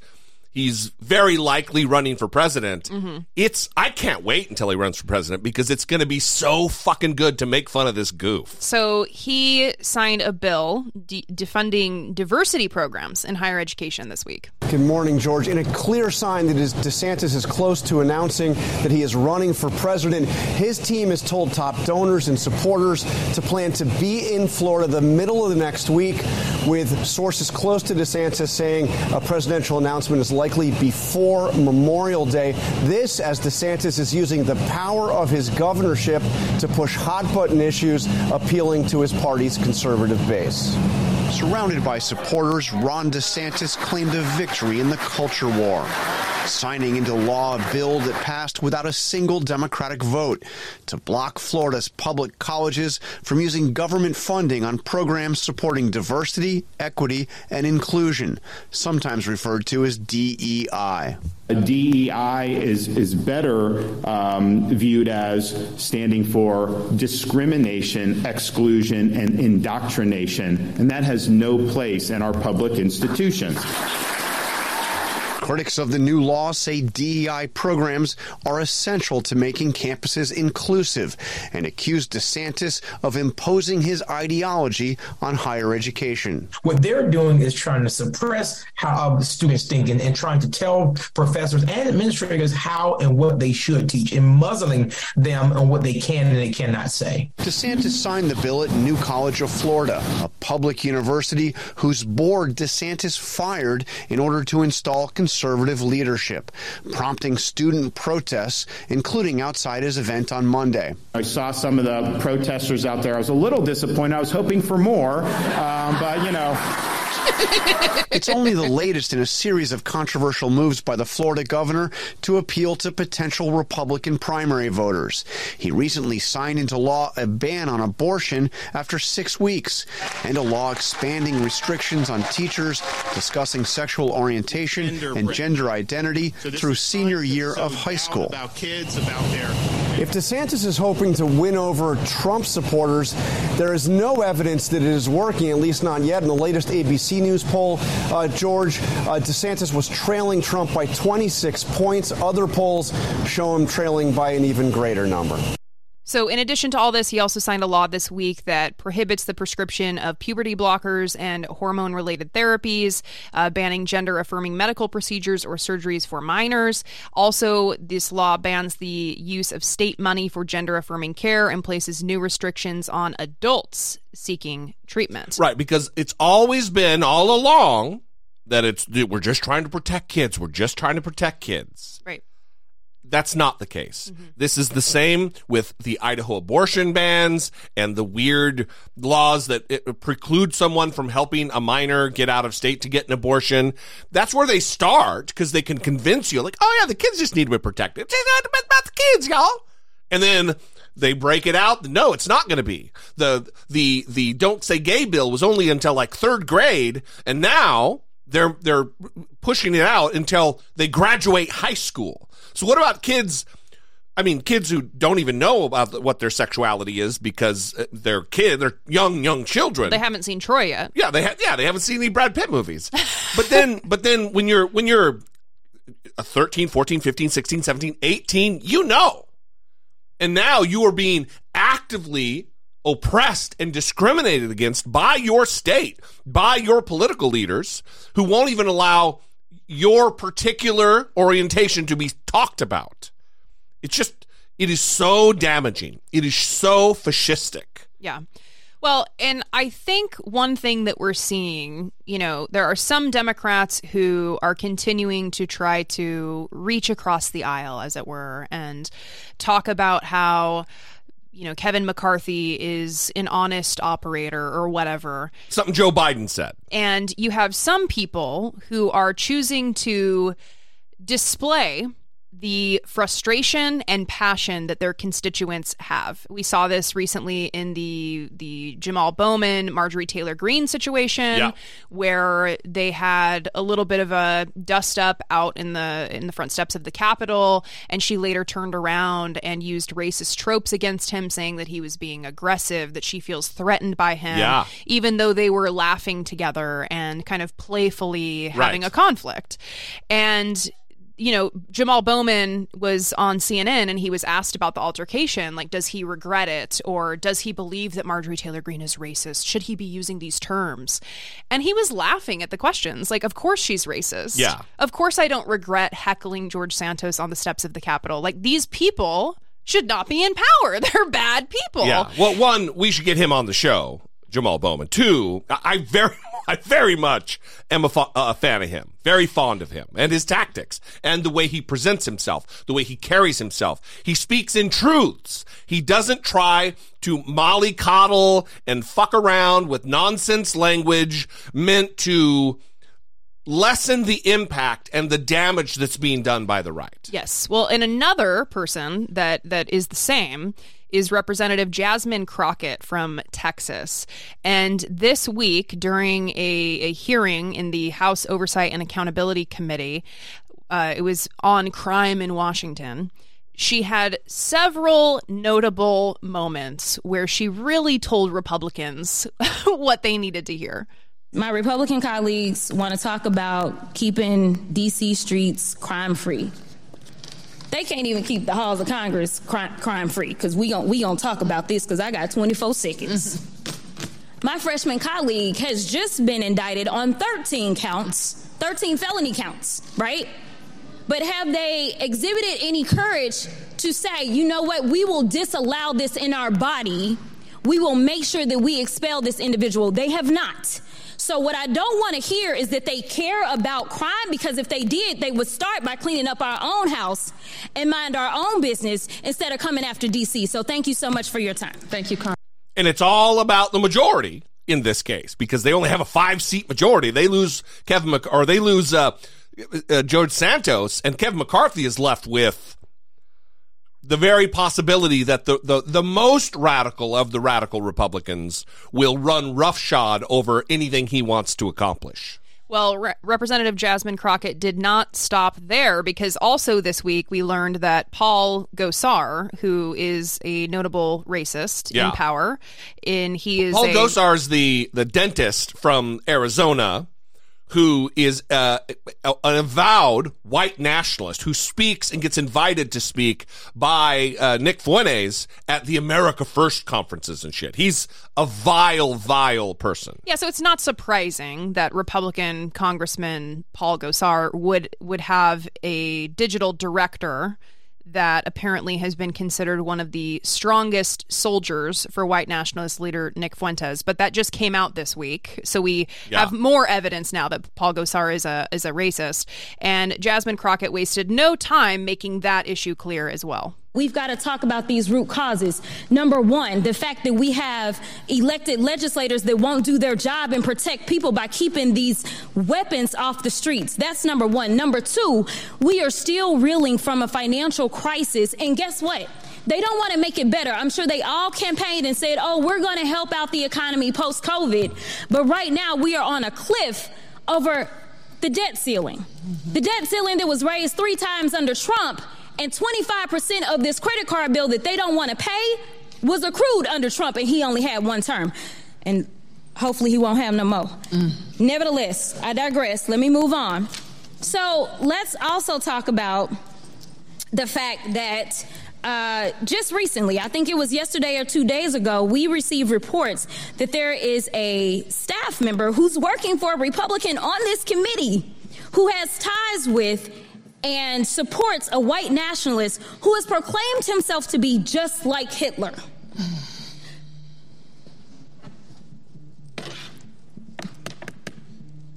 he's very likely running for president.
Mhm.
It's I can't wait until he runs for president because it's going to be so fucking good to make fun of this goof.
So he signed a bill de- defunding diversity programs in higher education this week.
Good morning, George. In a clear sign that is DeSantis is close to announcing that he is running for president, his team has told top donors and supporters to plan to be in Florida the middle of the next week, with sources close to DeSantis saying a presidential announcement is likely before Memorial Day. This, as DeSantis is using the power of his governorship to push hot button issues appealing to his party's conservative base.
Surrounded by supporters, Ron DeSantis claimed a victory in the culture war, signing into law a bill that passed without a single Democratic vote to block Florida's public colleges from using government funding on programs supporting diversity, equity, and inclusion, sometimes referred to as E DEI.
DEI is, is better um, viewed as standing for discrimination, exclusion, and indoctrination, and that has no place in our public institutions.
Critics of the new law say DEI programs are essential to making campuses inclusive and accuse DeSantis of imposing his ideology on higher education.
What they're doing is trying to suppress how students think and, and trying to tell professors and administrators how and what they should teach and muzzling them on what they can and they cannot say.
DeSantis signed the bill at New College of Florida, a public university whose board DeSantis fired in order to install conservative leadership, prompting student protests, including outside his event on Monday.
I saw some of the protesters out there. I was a little disappointed. I was hoping for more, um, but you know.
It's only the latest in a series of controversial moves by the Florida governor to appeal to potential Republican primary voters. He recently signed into law a ban on abortion after six weeks and a law expanding restrictions on teachers discussing sexual orientation and gender identity through senior year of high school.
If DeSantis is hoping to win over Trump supporters, there is no evidence that it is working, at least not yet. In the latest ABC News poll, uh, George, uh, DeSantis was trailing Trump by 26 points. Other polls show him trailing by an even greater number.
So, in addition to all this, he also signed a law this week that prohibits the prescription of puberty blockers and hormone related therapies, uh, banning gender affirming medical procedures or surgeries for minors. Also, this law bans the use of state money for gender affirming care and places new restrictions on adults seeking treatment.
Right, because it's always been all along that it's we're just trying to protect kids. We're just trying to protect kids.
Right.
That's not the case. Mm-hmm. This is the same with the Idaho abortion bans and the weird laws that it preclude someone from helping a minor get out of state to get an abortion. That's where they start because they can convince you, like, oh yeah, the kids just need to be protected. It's not about the kids, y'all. And then they break it out. No, it's not going to be the the the don't say gay bill was only until like third grade, and now they're they're pushing it out until they graduate high school. So what about kids? I mean, kids who don't even know about what their sexuality is because uh, they're kid, they're young young children.
They haven't seen Troy yet.
Yeah, they ha- yeah, they haven't seen any Brad Pitt movies. but then *laughs* but then when you're when you're a 13, 14, 15, 16, 17, 18, you know. And now you are being actively oppressed and discriminated against by your state, by your political leaders who won't even allow your particular orientation to be talked about. It's just, it is so damaging. It is so fascistic.
Yeah. Well, and I think one thing that we're seeing, you know, there are some Democrats who are continuing to try to reach across the aisle, as it were, and talk about how you know, Kevin McCarthy is an honest operator or whatever.
Something Joe Biden said.
And you have some people who are choosing to display the frustration and passion that their constituents have. We saw this recently in the the Jamal Bowman, Marjorie Taylor Greene situation yeah. where they had a little bit of a dust up out in the in the front steps of the Capitol and she later turned around and used racist tropes against him saying that he was being aggressive, that she feels threatened by him
yeah.
even though they were laughing together and kind of playfully having a conflict. And you know, Jamal Bowman was on CNN and he was asked about the altercation. Like, does he regret it? Or does he believe that Marjorie Taylor Greene is racist? Should he be using these terms? And he was laughing at the questions. Like, of course she's racist.
Yeah.
Of course I don't regret heckling George Santos on the steps of the Capitol. Like, these people should not be in power. *laughs* They're bad people.
Yeah. Well, one, we should get him on the show, Jamal Bowman. Two, I very I very much am a, fa- uh, a, fan of him, very fond of him and his tactics and the way he presents himself, the way he carries himself. He speaks in truths. He doesn't try to mollycoddle and fuck around with nonsense language meant to lessen the impact and the damage that's being done by the right.
Yes. Well, and another person that that is the same is Representative Jasmine Crockett from Texas. And this week, during a, a hearing in the House Oversight and Accountability Committee, uh, it was on crime in Washington. She had several notable moments where she really told Republicans *laughs* what they needed to hear.
My Republican colleagues want to talk about keeping DC streets crime free. They can't even keep the halls of Congress crime, crime free because we gon' we gonna talk about this because I got 24 seconds. Mm-hmm. My freshman colleague has just been indicted on 13 counts, 13 felony counts, right? But have they exhibited any courage to say, you know what, we will disallow this in our body. We will make sure that we expel this individual. They have not. So what I don't want to hear is that they care about crime because if they did, they would start by cleaning up our own house and mind our own business instead of coming after DC. So thank you so much for your time.
Thank you, Carl.
And it's all about the majority in this case because they only have a five seat majority. They lose Kevin Mc- or they lose uh, uh, George Santos, and Kevin McCarthy is left with the very possibility that the, the, the most radical of the radical Republicans will run roughshod over anything he wants to accomplish.
Well, Re- Representative Jasmine Crockett did not stop there because also this week we learned that Paul Gosar, who is a notable racist
Yeah.
in power, in he is
Paul
a,
Gosar is the, the dentist from Arizona who is uh, an avowed white nationalist who speaks and gets invited to speak by uh, Nick Fuentes at the America First conferences and shit. He's a vile, vile person.
Yeah, so it's not surprising that Republican Congressman Paul Gosar would would have a digital director that apparently has been considered one of the strongest soldiers for white nationalist leader Nick Fuentes. But that just came out this week, so we
Yeah.
have more evidence now that Paul Gosar is a is a racist. And Jasmine Crockett wasted no time making that issue clear as well.
We've got to talk about these root causes. Number one, the fact that we have elected legislators that won't do their job and protect people by keeping these weapons off the streets. That's number one. Number two, we are still reeling from a financial crisis. And guess what? They don't want to make it better. I'm sure they all campaigned and said, oh, we're going to help out the economy post COVID. But right now, we are on a cliff over the debt ceiling. The debt ceiling that was raised three times under Trump, and 25% of this credit card bill that they don't want to pay was accrued under Trump, and he only had one term. And hopefully he won't have no more. Nevertheless, I digress. Let me move on. So let's also talk about the fact that uh, just recently, I think it was yesterday or two days ago, we received reports that there is a staff member who's working for a Republican on this committee who has ties with and supports a white nationalist who has proclaimed himself to be just like Hitler.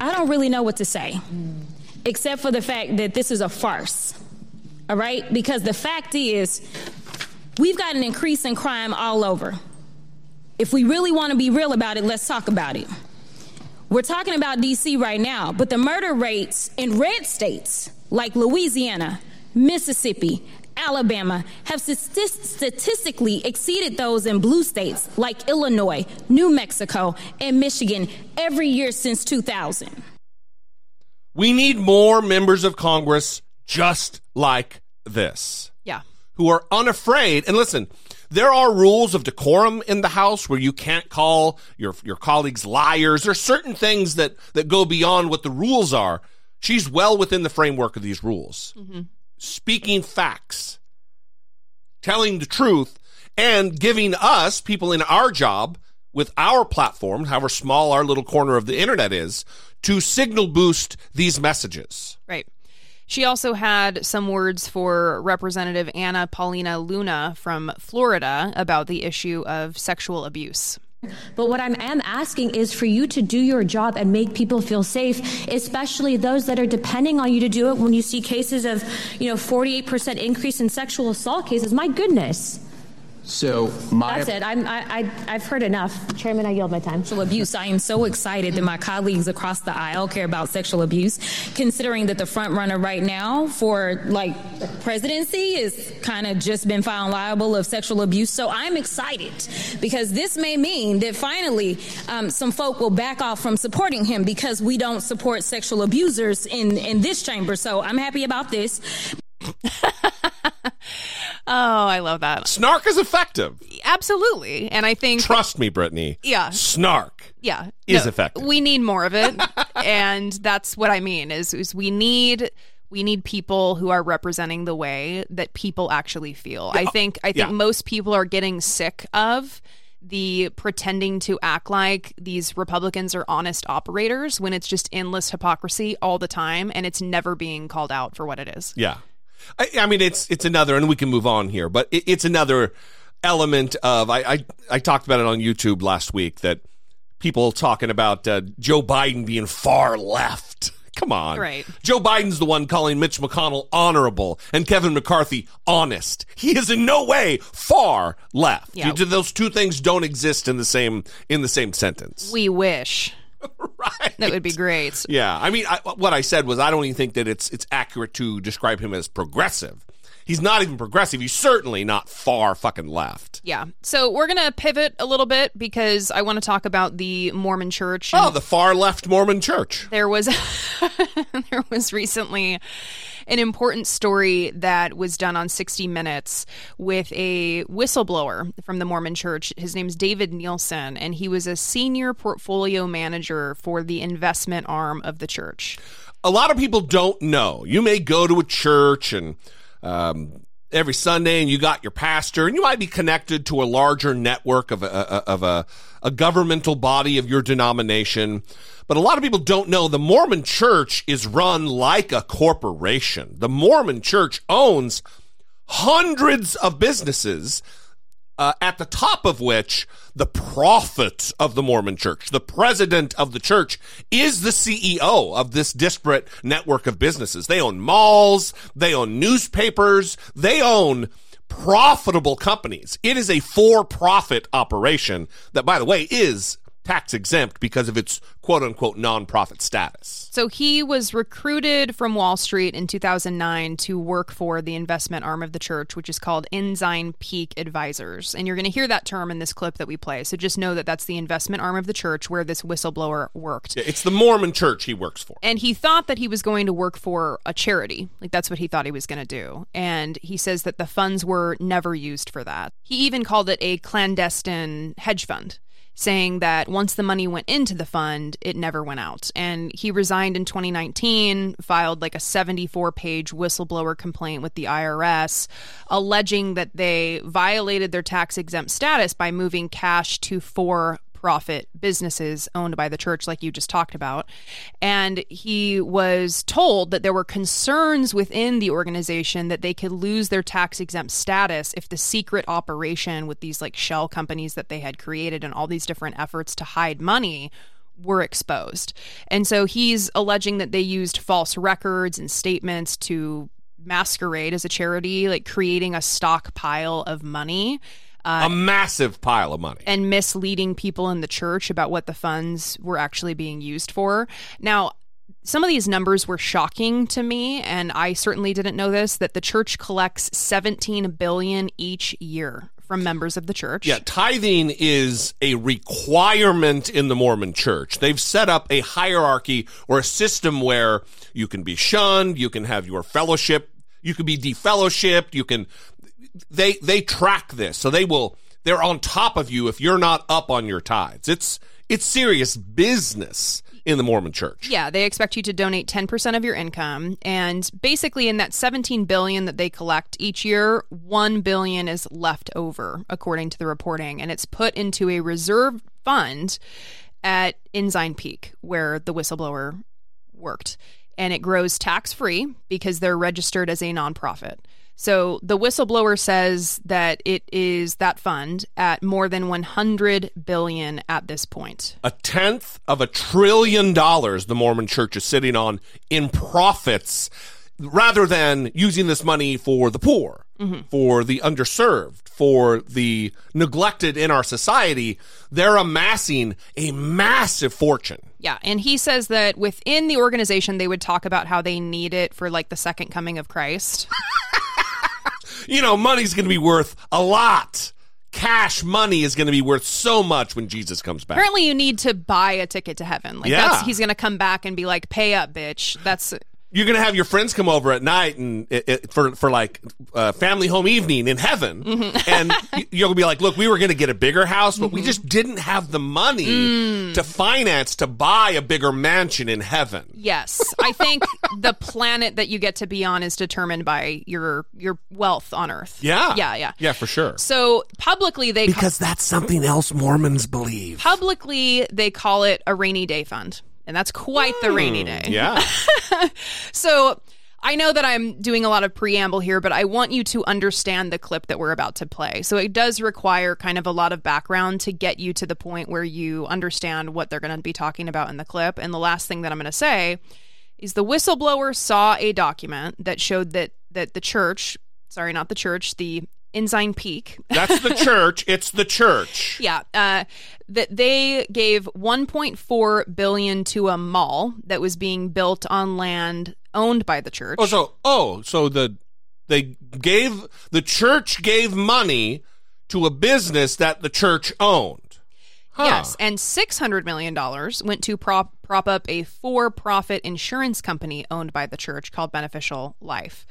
I don't really know what to say, except for the fact that this is a farce. All right? Because the fact is, we've got an increase in crime all over. If we really want to be real about it, let's talk about it. We're talking about DC right now, but the murder rates in red states like Louisiana, Mississippi, Alabama have statistically exceeded those in blue states like Illinois, New Mexico, and Michigan every year since 2000.
We need more members of Congress just like this.
Yeah.
Who are unafraid. And listen, there are rules of decorum in the House where you can't call your your colleagues liars. There are certain things that that go beyond what the rules are. She's well within the framework of these rules. Mm-hmm. Speaking facts, telling the truth, and giving us, people in our job, with our platform, however small our little corner of the internet is, to signal boost these messages.
Right. She also had some words for Representative Anna Paulina Luna from Florida about the issue of sexual abuse.
But what I am asking is for you to do your job and make people feel safe, especially those that are depending on you to do it when you see cases of, you know, 48% increase in sexual assault cases. My goodness.
So my
That's it. I'm, I, I, have heard enough. Chairman, I yield my time.
Sexual abuse. I am so excited that my colleagues across the aisle care about sexual abuse, considering that the front runner right now for like presidency is kind of just been found liable of sexual abuse. So I'm excited because this may mean that finally um, some folk will back off from supporting him because we don't support sexual abusers in, in this chamber. So I'm happy about this. *laughs*
Oh, I love that.
Snark is effective.
Absolutely. And I think
Trust me, Brittany.
Yeah.
Snark
yeah
is
no,
effective.
We need more of it. *laughs* and that's what I mean is, is we need we need people who are representing the way that people actually feel. I think I think
Yeah.
most people are getting sick of the pretending to act like these Republicans are honest operators when it's just endless hypocrisy all the time and it's never being called out for what it is.
Yeah. I, I mean, it's it's another, and we can move on here, but it, it's another element of. I, I I talked about it on YouTube last week that people talking about uh, Joe Biden being far left. *laughs* Come on,
Right.
Joe Biden's the one calling Mitch McConnell honorable and Kevin McCarthy honest. He is in no way far left.
Yeah.
You- those two things don't exist in the same in the same sentence.
We wish. *laughs* right. That would be great.
Yeah, I mean, I, what I said was I don't even think that it's it's accurate to describe him as progressive. He's not even progressive. He's certainly not far fucking left.
Yeah. So we're going to pivot a little bit because I want to talk about the Mormon church.
Oh, the far left Mormon church.
There was *laughs* there was recently an important story that was done on 60 Minutes with a whistleblower from the Mormon Church. His name's David Nielsen, and he was a senior portfolio manager for the investment arm of the church.
A lot of people don't know. You may go to a church and um, every Sunday, and you got your pastor, and you might be connected to a larger network of a, of a, a governmental body of your denomination. But a lot of people don't know the Mormon church is run like a corporation. The Mormon church owns hundreds of businesses, uh, at the top of which the prophet of the Mormon church, the president of the church, is the CEO of this disparate network of businesses. They own malls, they own newspapers, they own profitable companies. It is a for profit operation that, by the way, is tax exempt because of its quote unquote nonprofit status.
So he was recruited from Wall Street in 2009 to work for the investment arm of the church, which is called Ensign Peak Advisors. And you're going to hear that term in this clip that we play. So just know that that's the investment arm of the church where this whistleblower worked.
Yeah, It's the Mormon church he works for.
And he thought that he was going to work for a charity. Like that's what he thought he was going to do. And he says that the funds were never used for that. He even called it a clandestine hedge fund. Saying that once the money went into the fund, it never went out. And he resigned in 2019, filed like a 74 page whistleblower complaint with the IRS, alleging that they violated their tax exempt status by moving cash to for profit businesses owned by the church, like you just talked about. And he was told that there were concerns within the organization that they could lose their tax exempt status if the secret operation with these like shell companies that they had created and all these different efforts to hide money were exposed. And so he's alleging that they used false records and statements to masquerade as a charity, like creating a stockpile of money
a uh, massive pile of money.
and misleading people in the church about what the funds were actually being used for. Now, some of these numbers were shocking to me and I certainly didn't know this that the church collects 17 billion each year from members of the church.
Yeah, tithing is a requirement in the Mormon church. They've set up a hierarchy or a system where you can be shunned, you can have your fellowship, you can be defellowshipped, you can they they track this. So they will they're on top of you if you're not up on your tithes. It's it's serious business in the Mormon church.
Yeah, they expect you to donate 10% of your income and basically in that 17 billion that they collect each year, 1 billion is left over according to the reporting and it's put into a reserve fund at Ensign Peak where the whistleblower worked and it grows tax-free because they're registered as a nonprofit. So the whistleblower says that it is that fund at more than 100 billion at this point.
A tenth of a trillion dollars the Mormon church is sitting on in profits rather than using this money for the poor,
Mhm.
for the underserved, for the neglected in our society. They're amassing a massive fortune.
Yeah, and he says that within the organization they would talk about how they need it for like the second coming of Christ. *laughs*
You know, money's going to be worth a lot. Cash money is going to be worth so much when Jesus comes back.
Apparently you need to buy a ticket to heaven. Like
Yeah.
that's he's going to come back and be like pay up bitch. That's
You're going to have your friends come over at night and it, it, for for like uh, family home evening in heaven,
Mhm.
and y- you'll be like, "Look, we were going to get a bigger house, but we
Mm-hmm.
just didn't have the money
Mm.
to finance to buy a bigger mansion in heaven."
Yes, I think the planet that you get to be on is determined by your your wealth on Earth.
Yeah,
yeah, yeah.
yeah, for sure.
So publicly they
Because that's something else Mormons believe.
publicly they call it a rainy day fund, and that's quite the rainy day.
Hmm, Yeah. *laughs*
so I know that I'm doing a lot of preamble here, but I want you to understand the clip that we're about to play. So it does require kind of a lot of background to get you to the point where you understand what they're going to be talking about in the clip. And the last thing that I'm going to say is the whistleblower saw a document that showed that that the church, sorry, not the church, the Ensign Peak.
That's the *laughs* church. It's the church.
Yeah, uh, that they gave 1.4 billion to a mall that was being built on land owned by the church.
Oh, so oh, so the they gave the church gave money to a business that the church owned. Huh.
Yes, and six hundred million dollars went to prop prop up a for-profit insurance company owned by the church called Beneficial Life.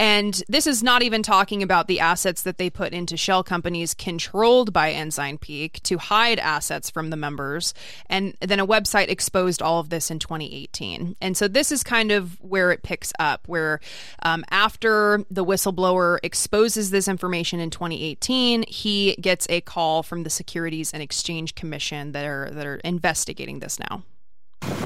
And this is not even talking about the assets that they put into shell companies controlled by Ensign Peak to hide assets from the members. And then a website exposed all of this in 2018. And so this is kind of where it picks up, where um, after the whistleblower exposes this information in 2018, he gets a call from the Securities and Exchange Commission that are that are investigating this now.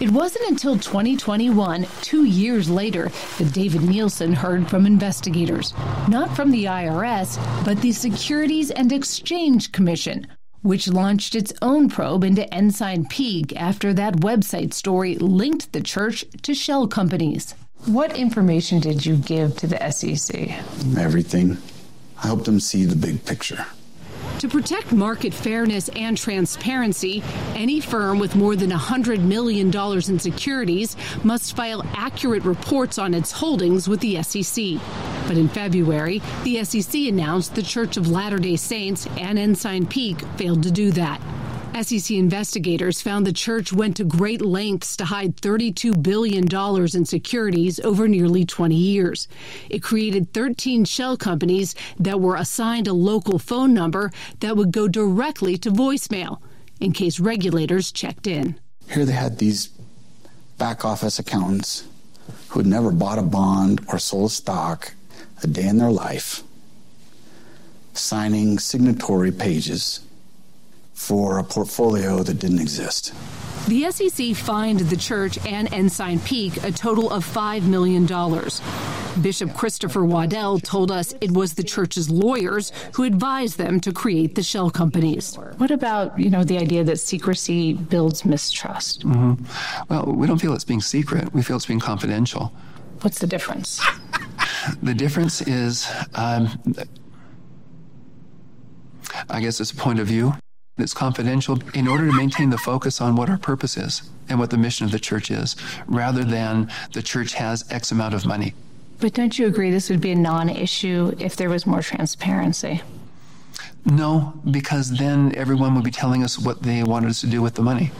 It wasn't until 2021, two years later, that David Nielsen heard from investigators. Not from the IRS, but the Securities and Exchange Commission, which launched its own probe into Ensign Peak after that website story linked the church to shell companies.
What information did you give to the SEC?
Everything. I helped them see the big picture.
To protect market fairness and transparency, any firm with more than $100 million in securities must file accurate reports on its holdings with the SEC. But in February, the SEC announced the Church of Latter day Saints and Ensign Peak failed to do that. SEC investigators found the church went to great lengths to hide $32 billion in securities over nearly 20 years. It created 13 shell companies that were assigned a local phone number that would go directly to voicemail. in case regulators checked in.
Here they had these back office accountants who had never bought a bond or sold stock a day in their life, signing signatory pages for a portfolio that didn't exist.
The SEC fined the church and Ensign Peak a total of $5 million. Bishop Christopher Waddell told us it was the church's lawyers who advised them to create the shell companies.
What about, you know, the idea that secrecy builds mistrust?
Mm-hmm. Well, we don't feel it's being secret. We feel it's being confidential.
What's the difference? *laughs*
The difference is, um, I guess it's a point of view. It's confidential in order to maintain the focus on what our purpose is and what the mission of the church is, rather than the church has X amount of money.
But don't you agree this would be a non issue if there was more transparency?
No, because then everyone would be telling us what they wanted us to do with the money.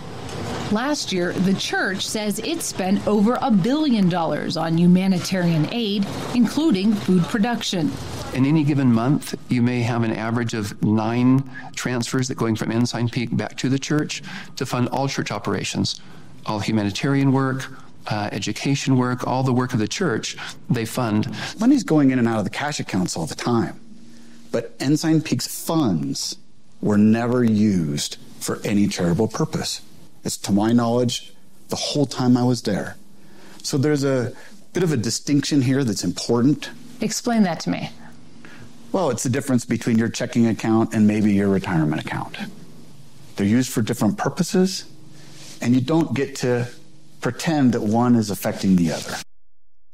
Last year, the church says it spent over a billion dollars on humanitarian aid, including food production.
In any given month, you may have an average of nine transfers that going from Ensign Peak back to the church to fund all church operations, all humanitarian work, uh, education work, all the work of the church, they fund.
Money's going in and out of the cash accounts all the time. But Ensign Peak's funds were never used for any charitable purpose. It's to my knowledge the whole time I was there. So there's a bit of a distinction here that's important.
Explain that to me.
Well, it's the difference between your checking account and maybe your retirement account. They're used for different purposes, and you don't get to pretend that one is affecting the other.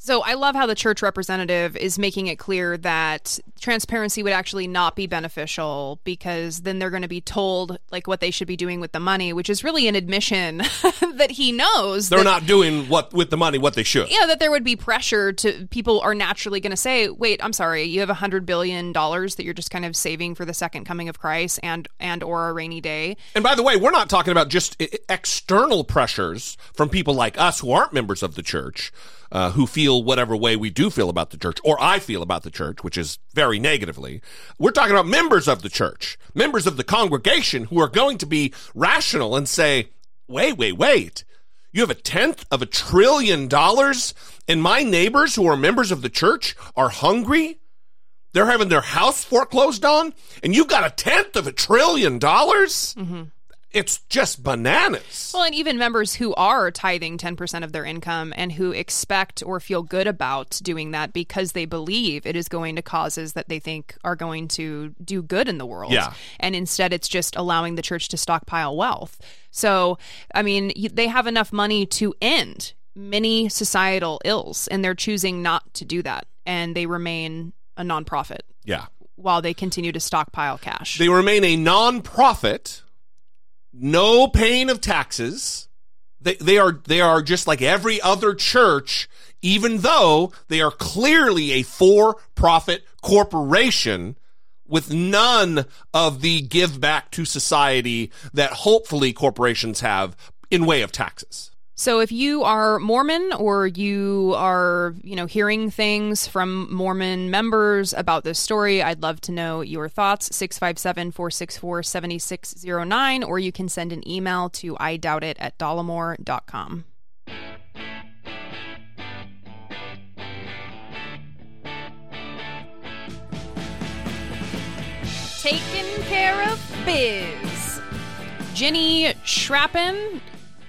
So I love how the church representative is making it clear that transparency would actually not be beneficial because then they're going to be told like what they should be doing with the money, which is really an admission *laughs* that he knows
They're
that,
not doing what with the money what they should.
Yeah, that there would be pressure to people are naturally going to say, "Wait, I'm sorry, you have a hundred billion dollars that you're just kind of saving for the second coming of Christ and and or a rainy day."
And by the way, we're not talking about just external pressures from people like us who aren't members of the church, uh, who feel whatever way we do feel about the church, or I feel about the church, which is very negatively. We're talking about members of the church, members of the congregation who are going to be rational and say, wait, wait, wait. You have a tenth of a trillion dollars, and my neighbors who are members of the church are hungry? They're having their house foreclosed on, and you've got a tenth of a trillion dollars? Mm-hmm. It's just bananas.
Well, and even members who are tithing 10% of their income and who expect or feel good about doing that because they believe it is going to causes that they think are going to do good in the world.
Yeah.
And instead, it's just allowing the church to stockpile wealth. So, I mean, they have enough money to end many societal ills, and they're choosing not to do that. And they remain a nonprofit
Yeah.
while they continue to stockpile cash.
They remain a non-profit, no paying of taxes. They, they are they are just like every other church, even though they are clearly a for-profit corporation with none of the give back to society that hopefully corporations have in way of taxes.
So if you are Mormon or you are, you know, hearing things from Mormon members about this story, I'd love to know your thoughts. 657-464-7609 or you can send an email to I doubt it at dollemore.com. Taking care of biz. Ginny Schrappen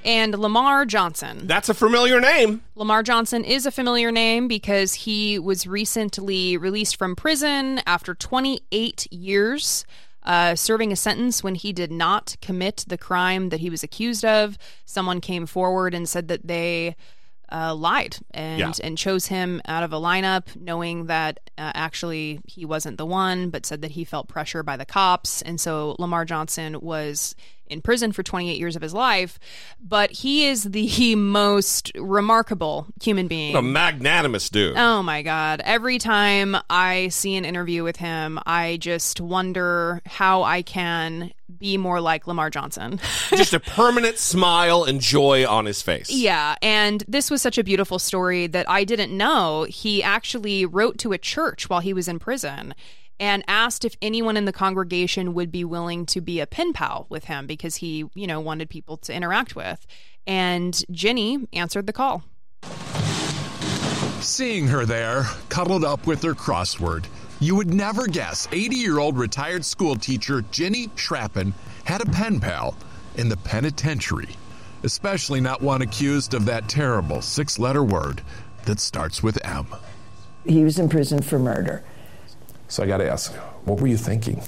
and Lamar Johnson.
That's a familiar name.
Lamar Johnson is a familiar name because he was recently released from prison after 28 years. Uh, serving a sentence when he did not commit the crime that he was accused of. Someone came forward and said that they uh, lied and
Yeah.
and chose him out of a lineup, knowing that uh, actually he wasn't the one, but said that he felt pressure by the cops, and so Lamar Johnson was in prison for 28 years of his life. But he is the *laughs* most remarkable human being.
What a magnanimous dude.
Oh my God. Every time I see an interview with him, I just wonder how I can be more like Lamar Johnson. *laughs*
just a permanent smile and joy on his face.
Yeah, and this was such a beautiful story that I didn't know. He actually wrote to a church while he was in prison and asked if anyone in the congregation would be willing to be a pen pal with him because he, you know, wanted people to interact with. And Ginny answered the call.
Seeing her there, cuddled up with her crossword, you would never guess 80 year old retired school teacher Ginny Schrappen had a pen pal in the penitentiary, especially not one accused of that terrible six letter word that starts with M.
He was in prison for murder.
So I got to ask, what were you thinking?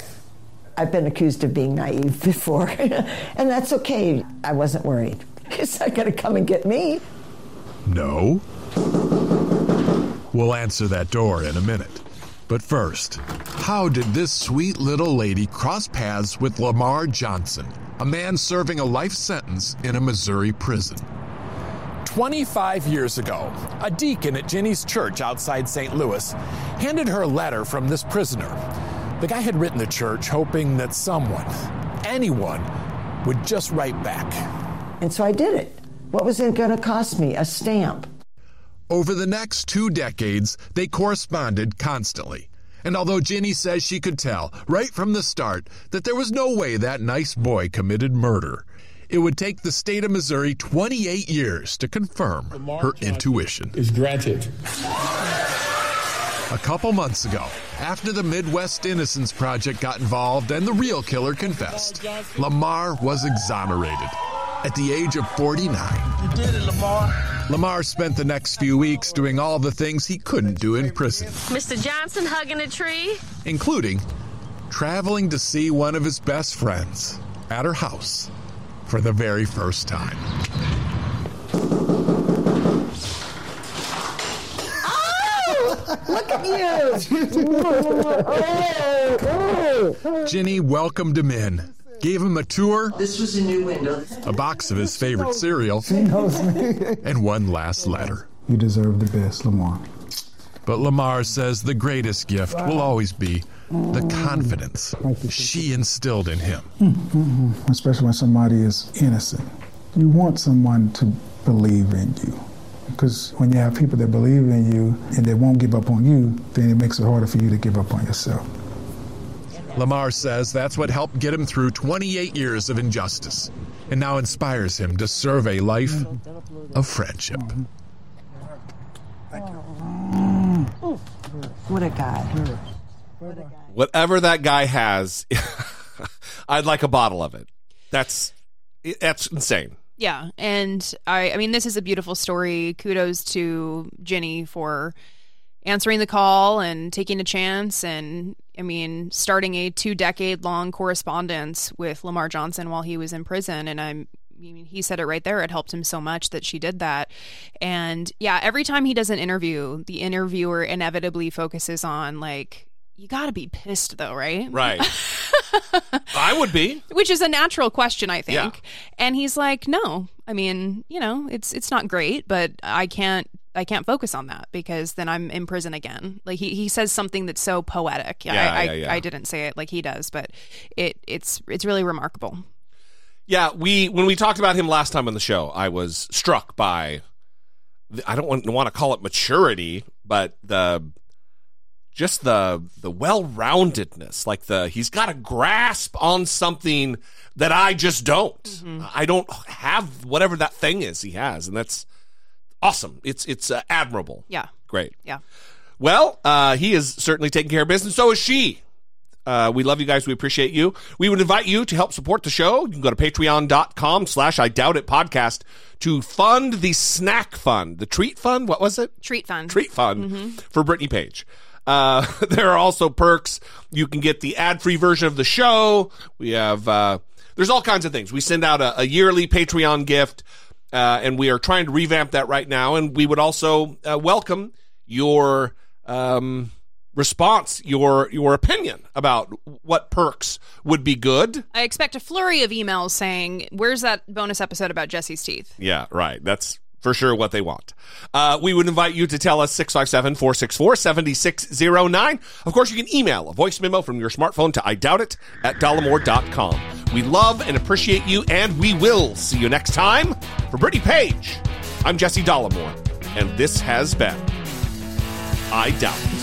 I've been accused of being naive *laughs* before, and that's okay. I wasn't worried. He's not going to come and get me.
No? We'll answer that door in a minute. But first, how did this sweet little lady cross paths with Lamar Johnson, a man serving a life sentence in a Missouri prison?
25 years ago, a deacon at Ginny's church outside St. Louis handed her a letter from this prisoner. The guy had written the church hoping that someone, anyone, would just write back.
And so I did it. What was it going to cost me? A stamp.
Over the next two decades, they corresponded constantly. And although Ginny says she could tell right from the start that there was no way that nice boy committed murder, it would take the state of Missouri 28 years to confirm her intuition.
Is granted.
A couple months ago, after the Midwest Innocence Project got involved and the real killer confessed, Lamar was exonerated at the age of 49.
You did it, Lamar.
Lamar spent the next few weeks doing all the things he couldn't do in prison,
Mr. Johnson hugging a tree.
including traveling to see one of his best friends at her house for the very first time.
Look at you!
Ginny welcomed him in, gave him a tour,
This was a new window.
a box of his favorite cereal, *laughs* and one last letter.
You deserve the best, Lamar.
But Lamar says the greatest gift will always be the confidence she instilled in him.
Mhm. Especially when somebody is innocent. You want someone to believe in you. Because when you have people that believe in you and they won't give up on you, then it makes it harder for you to give up on yourself.
Lamar says that's what helped get him through 28 years of injustice and now inspires him to serve a life of friendship.
What a guy.
Whatever that guy has, *laughs* I'd like a bottle of it. That's that's insane.
Yeah, and I I mean this is a beautiful story. Kudos to Ginny for answering the call and taking a chance and I mean starting a two decade long correspondence with Lamar Johnson while he was in prison and I'm I mean, he said it right there. It helped him so much that she did that. And yeah, every time he does an interview, the interviewer inevitably focuses on like, you got to be pissed though, right?
Right. *laughs* I would be.
Which is a natural question, I think.
Yeah.
And he's like, "No. I mean, you know, it's it's not great, but I can't I can't focus on that because then I'm in prison again." Like he, he says something that's so poetic.
Yeah,
I,
yeah,
I,
yeah.
I didn't say it like he does, but it it's it's really remarkable.
Yeah, we when we talked about him last time on the show, I was struck by the- I don't want, want to call it maturity, but the just the the well-roundedness, like the he's got a grasp on something that I just don't. I don't have whatever that thing is he has, and that's awesome. It's it's uh, admirable.
Yeah.
Great.
Yeah.
Well, uh, he is certainly taking care of business. So is she. Uh, we love you guys. We appreciate you. We would invite you to help support the show. You can go to patreon.com slash I doubt it podcast to fund the snack fund, the treat fund. What was it?
Treat fund.
Treat fund
Mhm.
for Brittany Page. Uh, *laughs* there are also perks. You can get the ad free version of the show. We have, uh, there's all kinds of things. We send out a, a yearly Patreon gift, uh, and we are trying to revamp that right now. And we would also uh, welcome your, um, response, your, your opinion about what perks would be good.
I expect a flurry of emails saying, "Where's that bonus episode about Jesse's teeth?"
Yeah, right. That's for sure what they want. Uh, we would invite you to tell us 657 464 7609. Of course, you can email a voice memo from your smartphone to I doubt it at dollemore.com. We love and appreciate you, and we will see you next time. For Brittany Page, I'm Jesse Dollemore, and this has been I Doubt It.